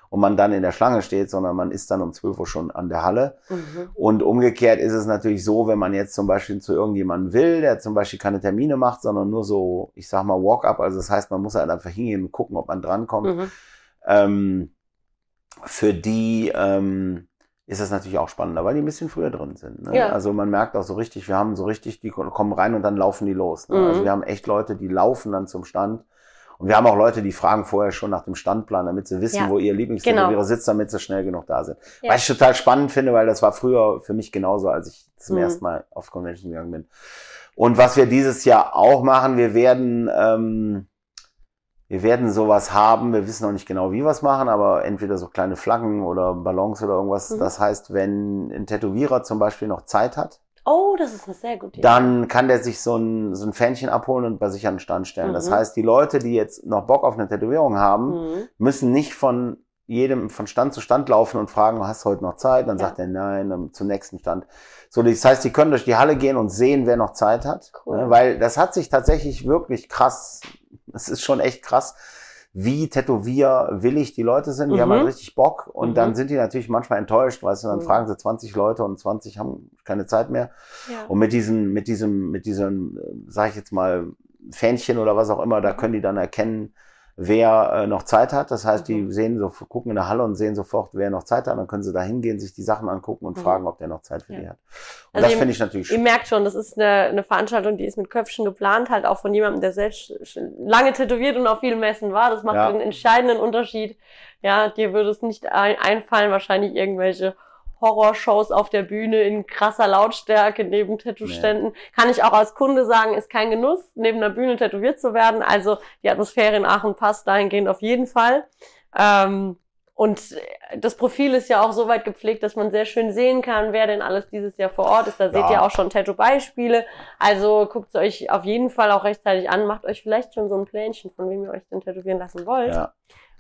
und man dann in der Schlange steht, sondern man ist dann um 12 Uhr schon an der Halle. Mhm. Und umgekehrt ist es natürlich so, wenn man jetzt zum Beispiel zu irgendjemandem will, der zum Beispiel keine Termine macht, sondern nur so, ich sag mal, Walk-up, also das heißt, man muss halt einfach hingehen und gucken, ob man drankommt. Mhm. Ähm, für die ähm, ist das natürlich auch spannender, weil die ein bisschen früher drin sind. Ne? Ja. Also man merkt auch so richtig, wir haben so richtig, die kommen rein und dann laufen die los. Ne? Mhm. Also wir haben echt Leute, die laufen dann zum Stand. Und wir haben auch Leute, die fragen vorher schon nach dem Standplan, damit sie wissen, Ja. wo ihr Lieblingstätowierer Genau. sitzt, damit sie schnell genug da sind. Ja. Was ich total spannend finde, weil das war früher für mich genauso, als ich zum Mhm. ersten Mal auf Convention gegangen bin. Und was wir dieses Jahr auch machen, wir werden, ähm, wir werden sowas haben, wir wissen noch nicht genau, wie wir es machen, aber entweder so kleine Flaggen oder Ballons oder irgendwas. Mhm. Das heißt, wenn ein Tätowierer zum Beispiel noch Zeit hat, Oh, das ist eine sehr gute Idee. dann kann der sich so ein, so ein Fähnchen abholen und bei sich an den Stand stellen. Das Mhm. heißt, die Leute, die jetzt noch Bock auf eine Tätowierung haben, Mhm. müssen nicht von jedem von Stand zu Stand laufen und fragen, hast du heute noch Zeit? Dann Ja. sagt er nein, dann zum nächsten Stand. So, das heißt, die können durch die Halle gehen und sehen, wer noch Zeit hat. Cool. Ne, Weil das hat sich tatsächlich wirklich krass, es ist schon echt krass, wie tätowierwillig die Leute sind. Die Mhm. haben halt richtig Bock und Mhm. dann sind die natürlich manchmal enttäuscht, weißt du, dann Mhm. fragen sie 20 Leute und 20 haben keine Zeit mehr. Ja. Und mit diesem, mit diesem, mit diesem, äh, sag ich jetzt mal, Fähnchen oder was auch immer, da können die dann erkennen, wer äh, noch Zeit hat. Das heißt, die Mhm. sehen so, gucken in der Halle und sehen sofort, wer noch Zeit hat. Dann können sie da hingehen, sich die Sachen angucken und Mhm. fragen, ob der noch Zeit für Ja. die hat. Und Also das ihr- finde ich natürlich Ihr schön. merkt schon, das ist eine, eine Veranstaltung, die ist mit Köpfchen geplant, halt auch von jemandem, der selbst lange tätowiert und auf vielen Messen war. Das macht Ja. einen entscheidenden Unterschied. Ja, dir würde es nicht ein, einfallen, wahrscheinlich irgendwelche Horrorshows auf der Bühne in krasser Lautstärke neben Tattoo-Ständen. Kann ich auch als Kunde sagen, ist kein Genuss, neben der Bühne tätowiert zu werden. Also die Atmosphäre in Aachen passt dahingehend auf jeden Fall. Ähm, und das Profil ist ja auch so weit gepflegt, dass man sehr schön sehen kann, wer denn alles dieses Jahr vor Ort ist. Da seht Ja. ihr auch schon Tattoo-Beispiele. Also guckt es euch auf jeden Fall auch rechtzeitig an. Macht euch vielleicht schon so ein Plänchen, von wem ihr euch denn tätowieren lassen wollt. Ja.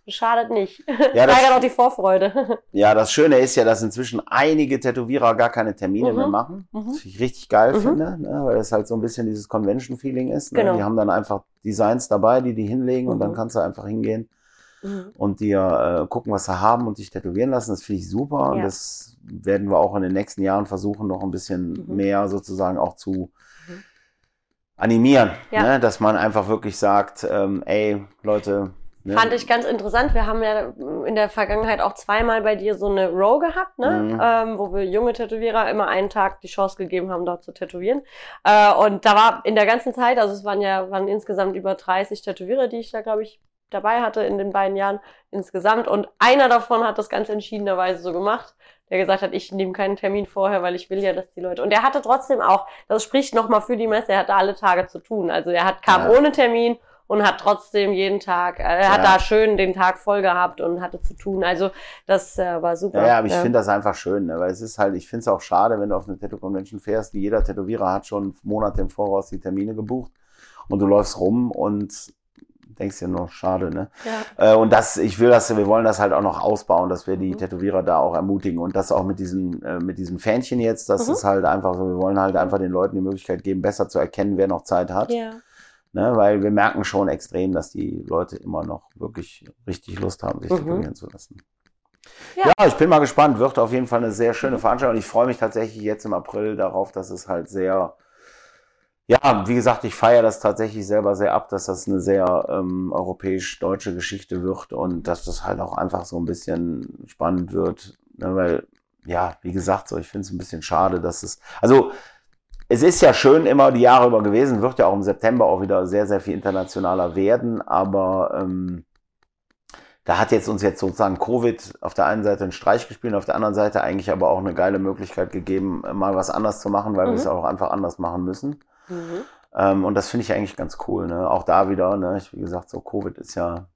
Schadet nicht. Ja, das- Steigert auch die Vorfreude. ja, das Schöne ist ja, dass inzwischen einige Tätowierer gar keine Termine Mhm. mehr machen. Mhm. Was ich richtig geil Mhm. finde, ne? weil es halt so ein bisschen dieses Convention-Feeling ist. Ne? Genau. Die haben dann einfach Designs dabei, die die hinlegen und Mhm. dann kannst du einfach hingehen Mhm. und dir äh, gucken, was sie haben und dich tätowieren lassen. Das finde ich super. Und Ja. das werden wir auch in den nächsten Jahren versuchen, noch ein bisschen Mhm. mehr sozusagen auch zu Mhm. animieren. Ja. Ne? Dass man einfach wirklich sagt, ähm, ey, Leute, Ne? Fand ich ganz interessant. Wir haben ja in der Vergangenheit auch zweimal bei dir so eine Row gehabt, ne? Mhm. Ähm, wo wir junge Tätowierer immer einen Tag die Chance gegeben haben, dort zu tätowieren. Äh, und da war in der ganzen Zeit, also es waren ja waren insgesamt über 30 Tätowierer, die ich da, glaube ich, dabei hatte in den beiden Jahren insgesamt. Und einer davon hat das ganz entschiedenerweise so gemacht, der gesagt hat, ich nehme keinen Termin vorher, weil ich will ja, dass die Leute. Und er hatte trotzdem auch, das spricht nochmal für die Messe, er hatte alle Tage zu tun. Also er hat, kam Ja. ohne Termin und hat trotzdem jeden Tag, äh, er hat Ja. da schön den Tag voll gehabt und hatte zu tun. Also das äh, war super. Ja, ja, aber ich finde das einfach schön, ne? weil es ist halt, ich finde es auch schade, wenn du auf eine Tattoo-Convention fährst, jeder Tätowierer hat schon Monate im Voraus die Termine gebucht und du läufst rum und denkst dir nur, schade, ne? Ja. Äh, und das, ich will das, wir wollen das halt auch noch ausbauen, dass wir die Mhm. Tätowierer da auch ermutigen und das auch mit diesen, äh, mit diesen Fähnchen jetzt, das Mhm. ist halt einfach so, wir wollen halt einfach den Leuten die Möglichkeit geben, besser zu erkennen, wer noch Zeit hat, ja. Ne? weil wir merken schon extrem, dass die Leute immer noch wirklich richtig Lust haben, sich Mhm. tätowieren zu lassen. Ja. Ja. ich bin mal gespannt, wird auf jeden Fall eine sehr schöne Veranstaltung und ich freue mich tatsächlich jetzt im April darauf, dass es halt sehr, ja, wie gesagt, ich feiere das tatsächlich selber sehr ab, dass das eine sehr ähm, europäisch-deutsche Geschichte wird und dass das halt auch einfach so ein bisschen spannend wird, ne, weil, ja, wie gesagt, so, ich finde es ein bisschen schade, dass es, also, es ist ja schön immer die Jahre über gewesen, wird ja auch im September auch wieder sehr, sehr viel internationaler werden, aber ähm, da hat jetzt uns jetzt sozusagen Covid auf der einen Seite einen Streich gespielt, auf der anderen Seite eigentlich aber auch eine geile Möglichkeit gegeben, mal was anders zu machen, weil wir Mhm. es auch einfach anders machen müssen. Mhm. Ähm, und das finde ich eigentlich ganz cool. Ne? Auch da wieder, ne? ich, wie gesagt, so Covid ist ja,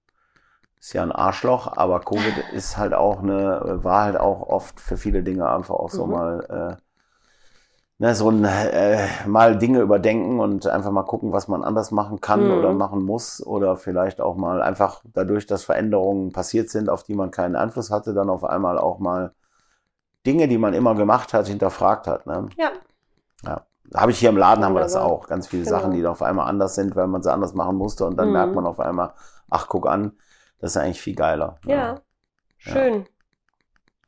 ist ja ein Arschloch, aber Covid ist halt auch eine, war halt auch oft für viele Dinge einfach auch so Mhm. mal, äh, ne, so ein, äh, mal Dinge überdenken und einfach mal gucken, was man anders machen kann Mhm. oder machen muss oder vielleicht auch mal einfach dadurch, dass Veränderungen passiert sind, auf die man keinen Einfluss hatte, dann auf einmal auch mal Dinge, die man immer gemacht hat, hinterfragt hat. Ne? Ja. Ja. Habe ich hier im Laden, haben wir das auch. Ganz viele Genau. Sachen, die auf einmal anders sind, weil man sie anders machen musste. Und dann Mhm. merkt man auf einmal, ach, guck an, das ist eigentlich viel geiler. Ja. Schön.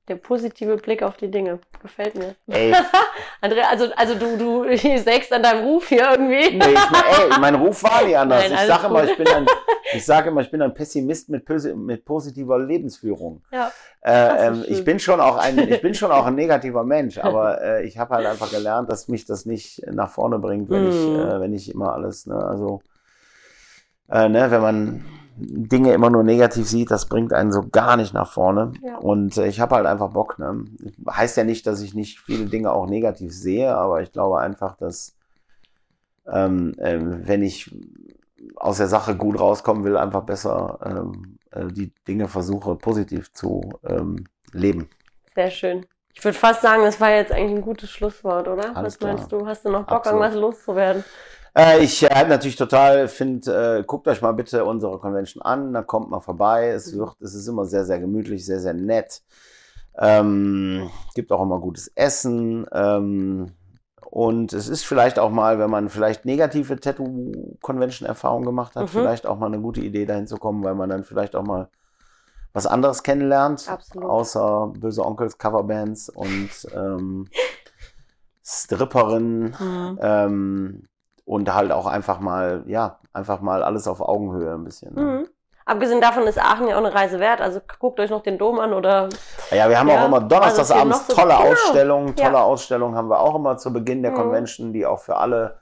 Der positive Blick auf die Dinge. Gefällt mir. Ey, Andrea, also, also du, du sägst an deinem Ruf hier irgendwie. nee, ich, mein- ey, mein Ruf war nie anders. Nein, ich sage immer, ich bin ein, ich sage immer, ich bin ein Pessimist mit, mit positiver Lebensführung. Ja. Äh, ähm, ich bin schon auch ein, ich bin schon auch ein negativer Mensch, aber äh, ich habe halt einfach gelernt, dass mich das nicht nach vorne bringt, wenn ich, Mhm. äh, wenn ich immer alles, ne, also, äh, ne, wenn man Dinge immer nur negativ sieht, das bringt einen so gar nicht nach vorne. Ja. Und äh, ich habe halt einfach Bock. Ne? Heißt ja nicht, dass ich nicht viele Dinge auch negativ sehe, aber ich glaube einfach, dass ähm, ähm, wenn ich aus der Sache gut rauskommen will, einfach besser ähm, äh, die Dinge versuche positiv zu ähm, leben. Sehr schön. Ich würde fast sagen, das war jetzt eigentlich ein gutes Schlusswort, oder? Alles Was meinst klar. du? Hast du noch Bock, Absolut. irgendwas loszuwerden? Äh, ich äh, natürlich total finde, äh, guckt euch mal bitte unsere Convention an, dann kommt mal vorbei. Es Mhm. wird, es ist immer sehr, sehr gemütlich, sehr, sehr nett. Ähm, gibt auch immer gutes Essen. Ähm, und es ist vielleicht auch mal, wenn man vielleicht negative Tattoo-Convention-Erfahrungen gemacht hat, Mhm. vielleicht auch mal eine gute Idee dahin zu kommen, weil man dann vielleicht auch mal was anderes kennenlernt, Absolut. außer böse Onkels, Coverbands und ähm, Stripperinnen Mhm. ähm, und halt auch einfach mal, ja, einfach mal alles auf Augenhöhe ein bisschen. Ne? Mhm. Abgesehen davon ist Aachen ja auch eine Reise wert. Also guckt euch noch den Dom an oder Ja, wir haben Ja, auch immer donnerstags also noch so- tolle genau. Ausstellungen. Tolle Ja. Ausstellungen haben wir auch immer zu Beginn der Mhm. Convention, die auch für alle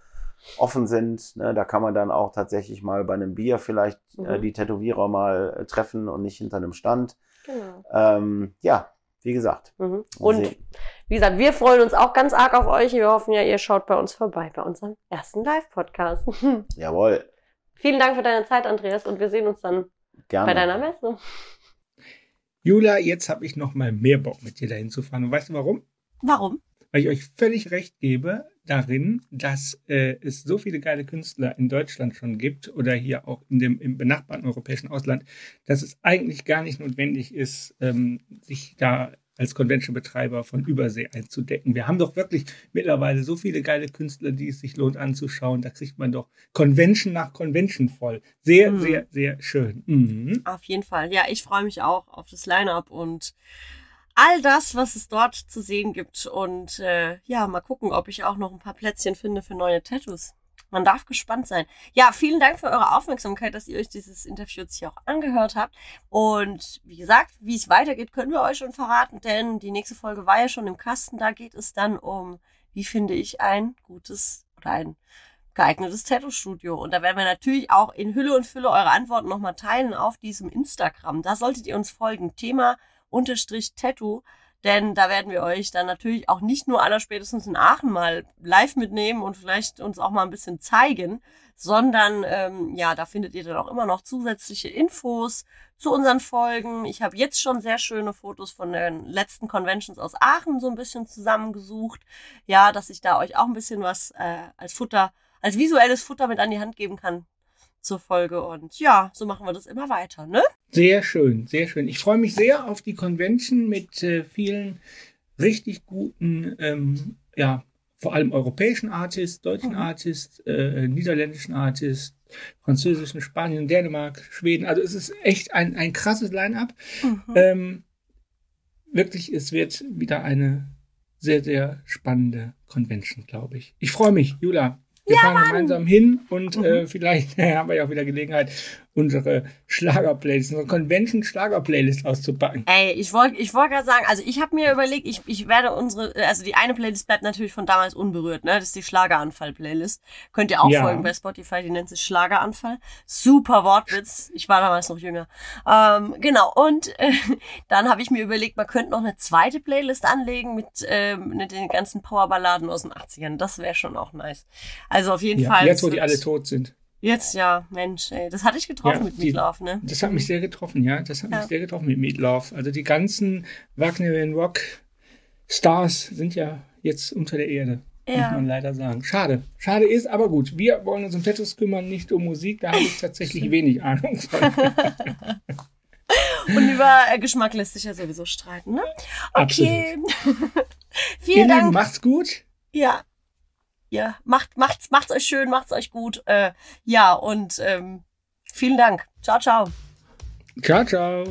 offen sind. Ne? Da kann man dann auch tatsächlich mal bei einem Bier vielleicht äh, Mhm. die Tätowierer mal äh, treffen und nicht hinter einem Stand. genau. Ähm, ja, wie gesagt. Mhm. Und sehen. Wie gesagt, wir freuen uns auch ganz arg auf euch. Wir hoffen ja, ihr schaut bei uns vorbei, bei unserem ersten Live-Podcast. Jawohl, Vielen Dank für deine Zeit, Andreas, und wir sehen uns dann gerne. bei deiner Messe. Jula, jetzt habe ich noch mal mehr Bock, mit dir dahin zu fahren. Und weißt du warum? Warum? Weil ich euch völlig recht gebe darin, dass äh, es so viele geile Künstler in Deutschland schon gibt oder hier auch in dem, im benachbarten europäischen Ausland, dass es eigentlich gar nicht notwendig ist, ähm, sich da als Convention-Betreiber von Übersee einzudecken. Wir haben doch wirklich mittlerweile so viele geile Künstler, die es sich lohnt anzuschauen. Da kriegt man doch Convention nach Convention voll. Sehr, Mhm. sehr, sehr schön. Mhm. Auf jeden Fall. Ja, ich freue mich auch auf das Line-up und all das, was es dort zu sehen gibt. Und äh, ja, mal gucken, ob ich auch noch ein paar Plätzchen finde für neue Tattoos. Man darf gespannt sein. Ja, vielen Dank für eure Aufmerksamkeit, dass ihr euch dieses Interview jetzt hier auch angehört habt. Und wie gesagt, wie es weitergeht, können wir euch schon verraten, denn die nächste Folge war ja schon im Kasten. Da geht es dann um, wie finde ich ein gutes oder ein geeignetes Tattoo-Studio. Und da werden wir natürlich auch in Hülle und Fülle eure Antworten nochmal teilen auf diesem Instagram. Da solltet ihr uns folgen. Thema unterstrich Tattoo. Denn da werden wir euch dann natürlich auch nicht nur allerspätestens in Aachen mal live mitnehmen und vielleicht uns auch mal ein bisschen zeigen, sondern ähm, ja, da findet ihr dann auch immer noch zusätzliche Infos zu unseren Folgen. Ich habe jetzt schon sehr schöne Fotos von den letzten Conventions aus Aachen so ein bisschen zusammengesucht. Ja, dass ich da euch auch ein bisschen was äh, als Futter, als visuelles Futter mit an die Hand geben kann zur Folge. Und ja, so machen wir das immer weiter, ne? Sehr schön, sehr schön. Ich freue mich sehr auf die Convention mit äh, vielen richtig guten, ähm, ja, vor allem europäischen Artists, deutschen mhm. Artists, äh, niederländischen Artists, französischen, Spanien, Dänemark, Schweden. Also es ist echt ein, ein krasses Line-up. Mhm. Ähm, wirklich, es wird wieder eine sehr, sehr spannende Convention, glaube ich. Ich freue mich, Jula. Wir ja, fahren Mann. gemeinsam hin und mhm. äh, vielleicht haben wir ja auch wieder Gelegenheit, unsere Schlager-Playlist, unsere Convention-Schlager-Playlist auszupacken. Ey, ich wollte ich wollt gerade sagen, also ich habe mir überlegt, ich, ich werde unsere, also die eine Playlist bleibt natürlich von damals unberührt, ne? Das ist die Schlageranfall-Playlist. Könnt ihr auch ja. folgen bei Spotify, die nennt sich Schlageranfall. Super Wortwitz. Ich war damals noch jünger. Ähm, genau, und äh, dann habe ich mir überlegt, man könnte noch eine zweite Playlist anlegen mit, äh, mit den ganzen Powerballaden aus den 80ern. Das wäre schon auch nice. Also auf jeden ja, Fall. Jetzt, wo die alle tot sind. Jetzt ja, Mensch, ey. Das hatte ich getroffen ja, mit Meatloaf, ne? Das hat mich sehr getroffen, ja. Das hat ja. mich sehr getroffen mit Meatloaf. Also die ganzen Wagnerian Rock Stars sind ja jetzt unter der Erde. Ja. Muss man leider sagen. Schade. Schade ist, aber gut. Wir wollen uns um Tattoos kümmern, nicht um Musik. Da habe ich tatsächlich wenig Ahnung von. Und über äh, Geschmack lässt sich ja sowieso streiten, ne? Okay. Vielen Dank. Macht's gut. Ja, ja, macht, macht's, macht's euch schön, macht's euch gut. Äh, ja, und ähm, vielen Dank. Ciao, ciao. Ciao, ciao.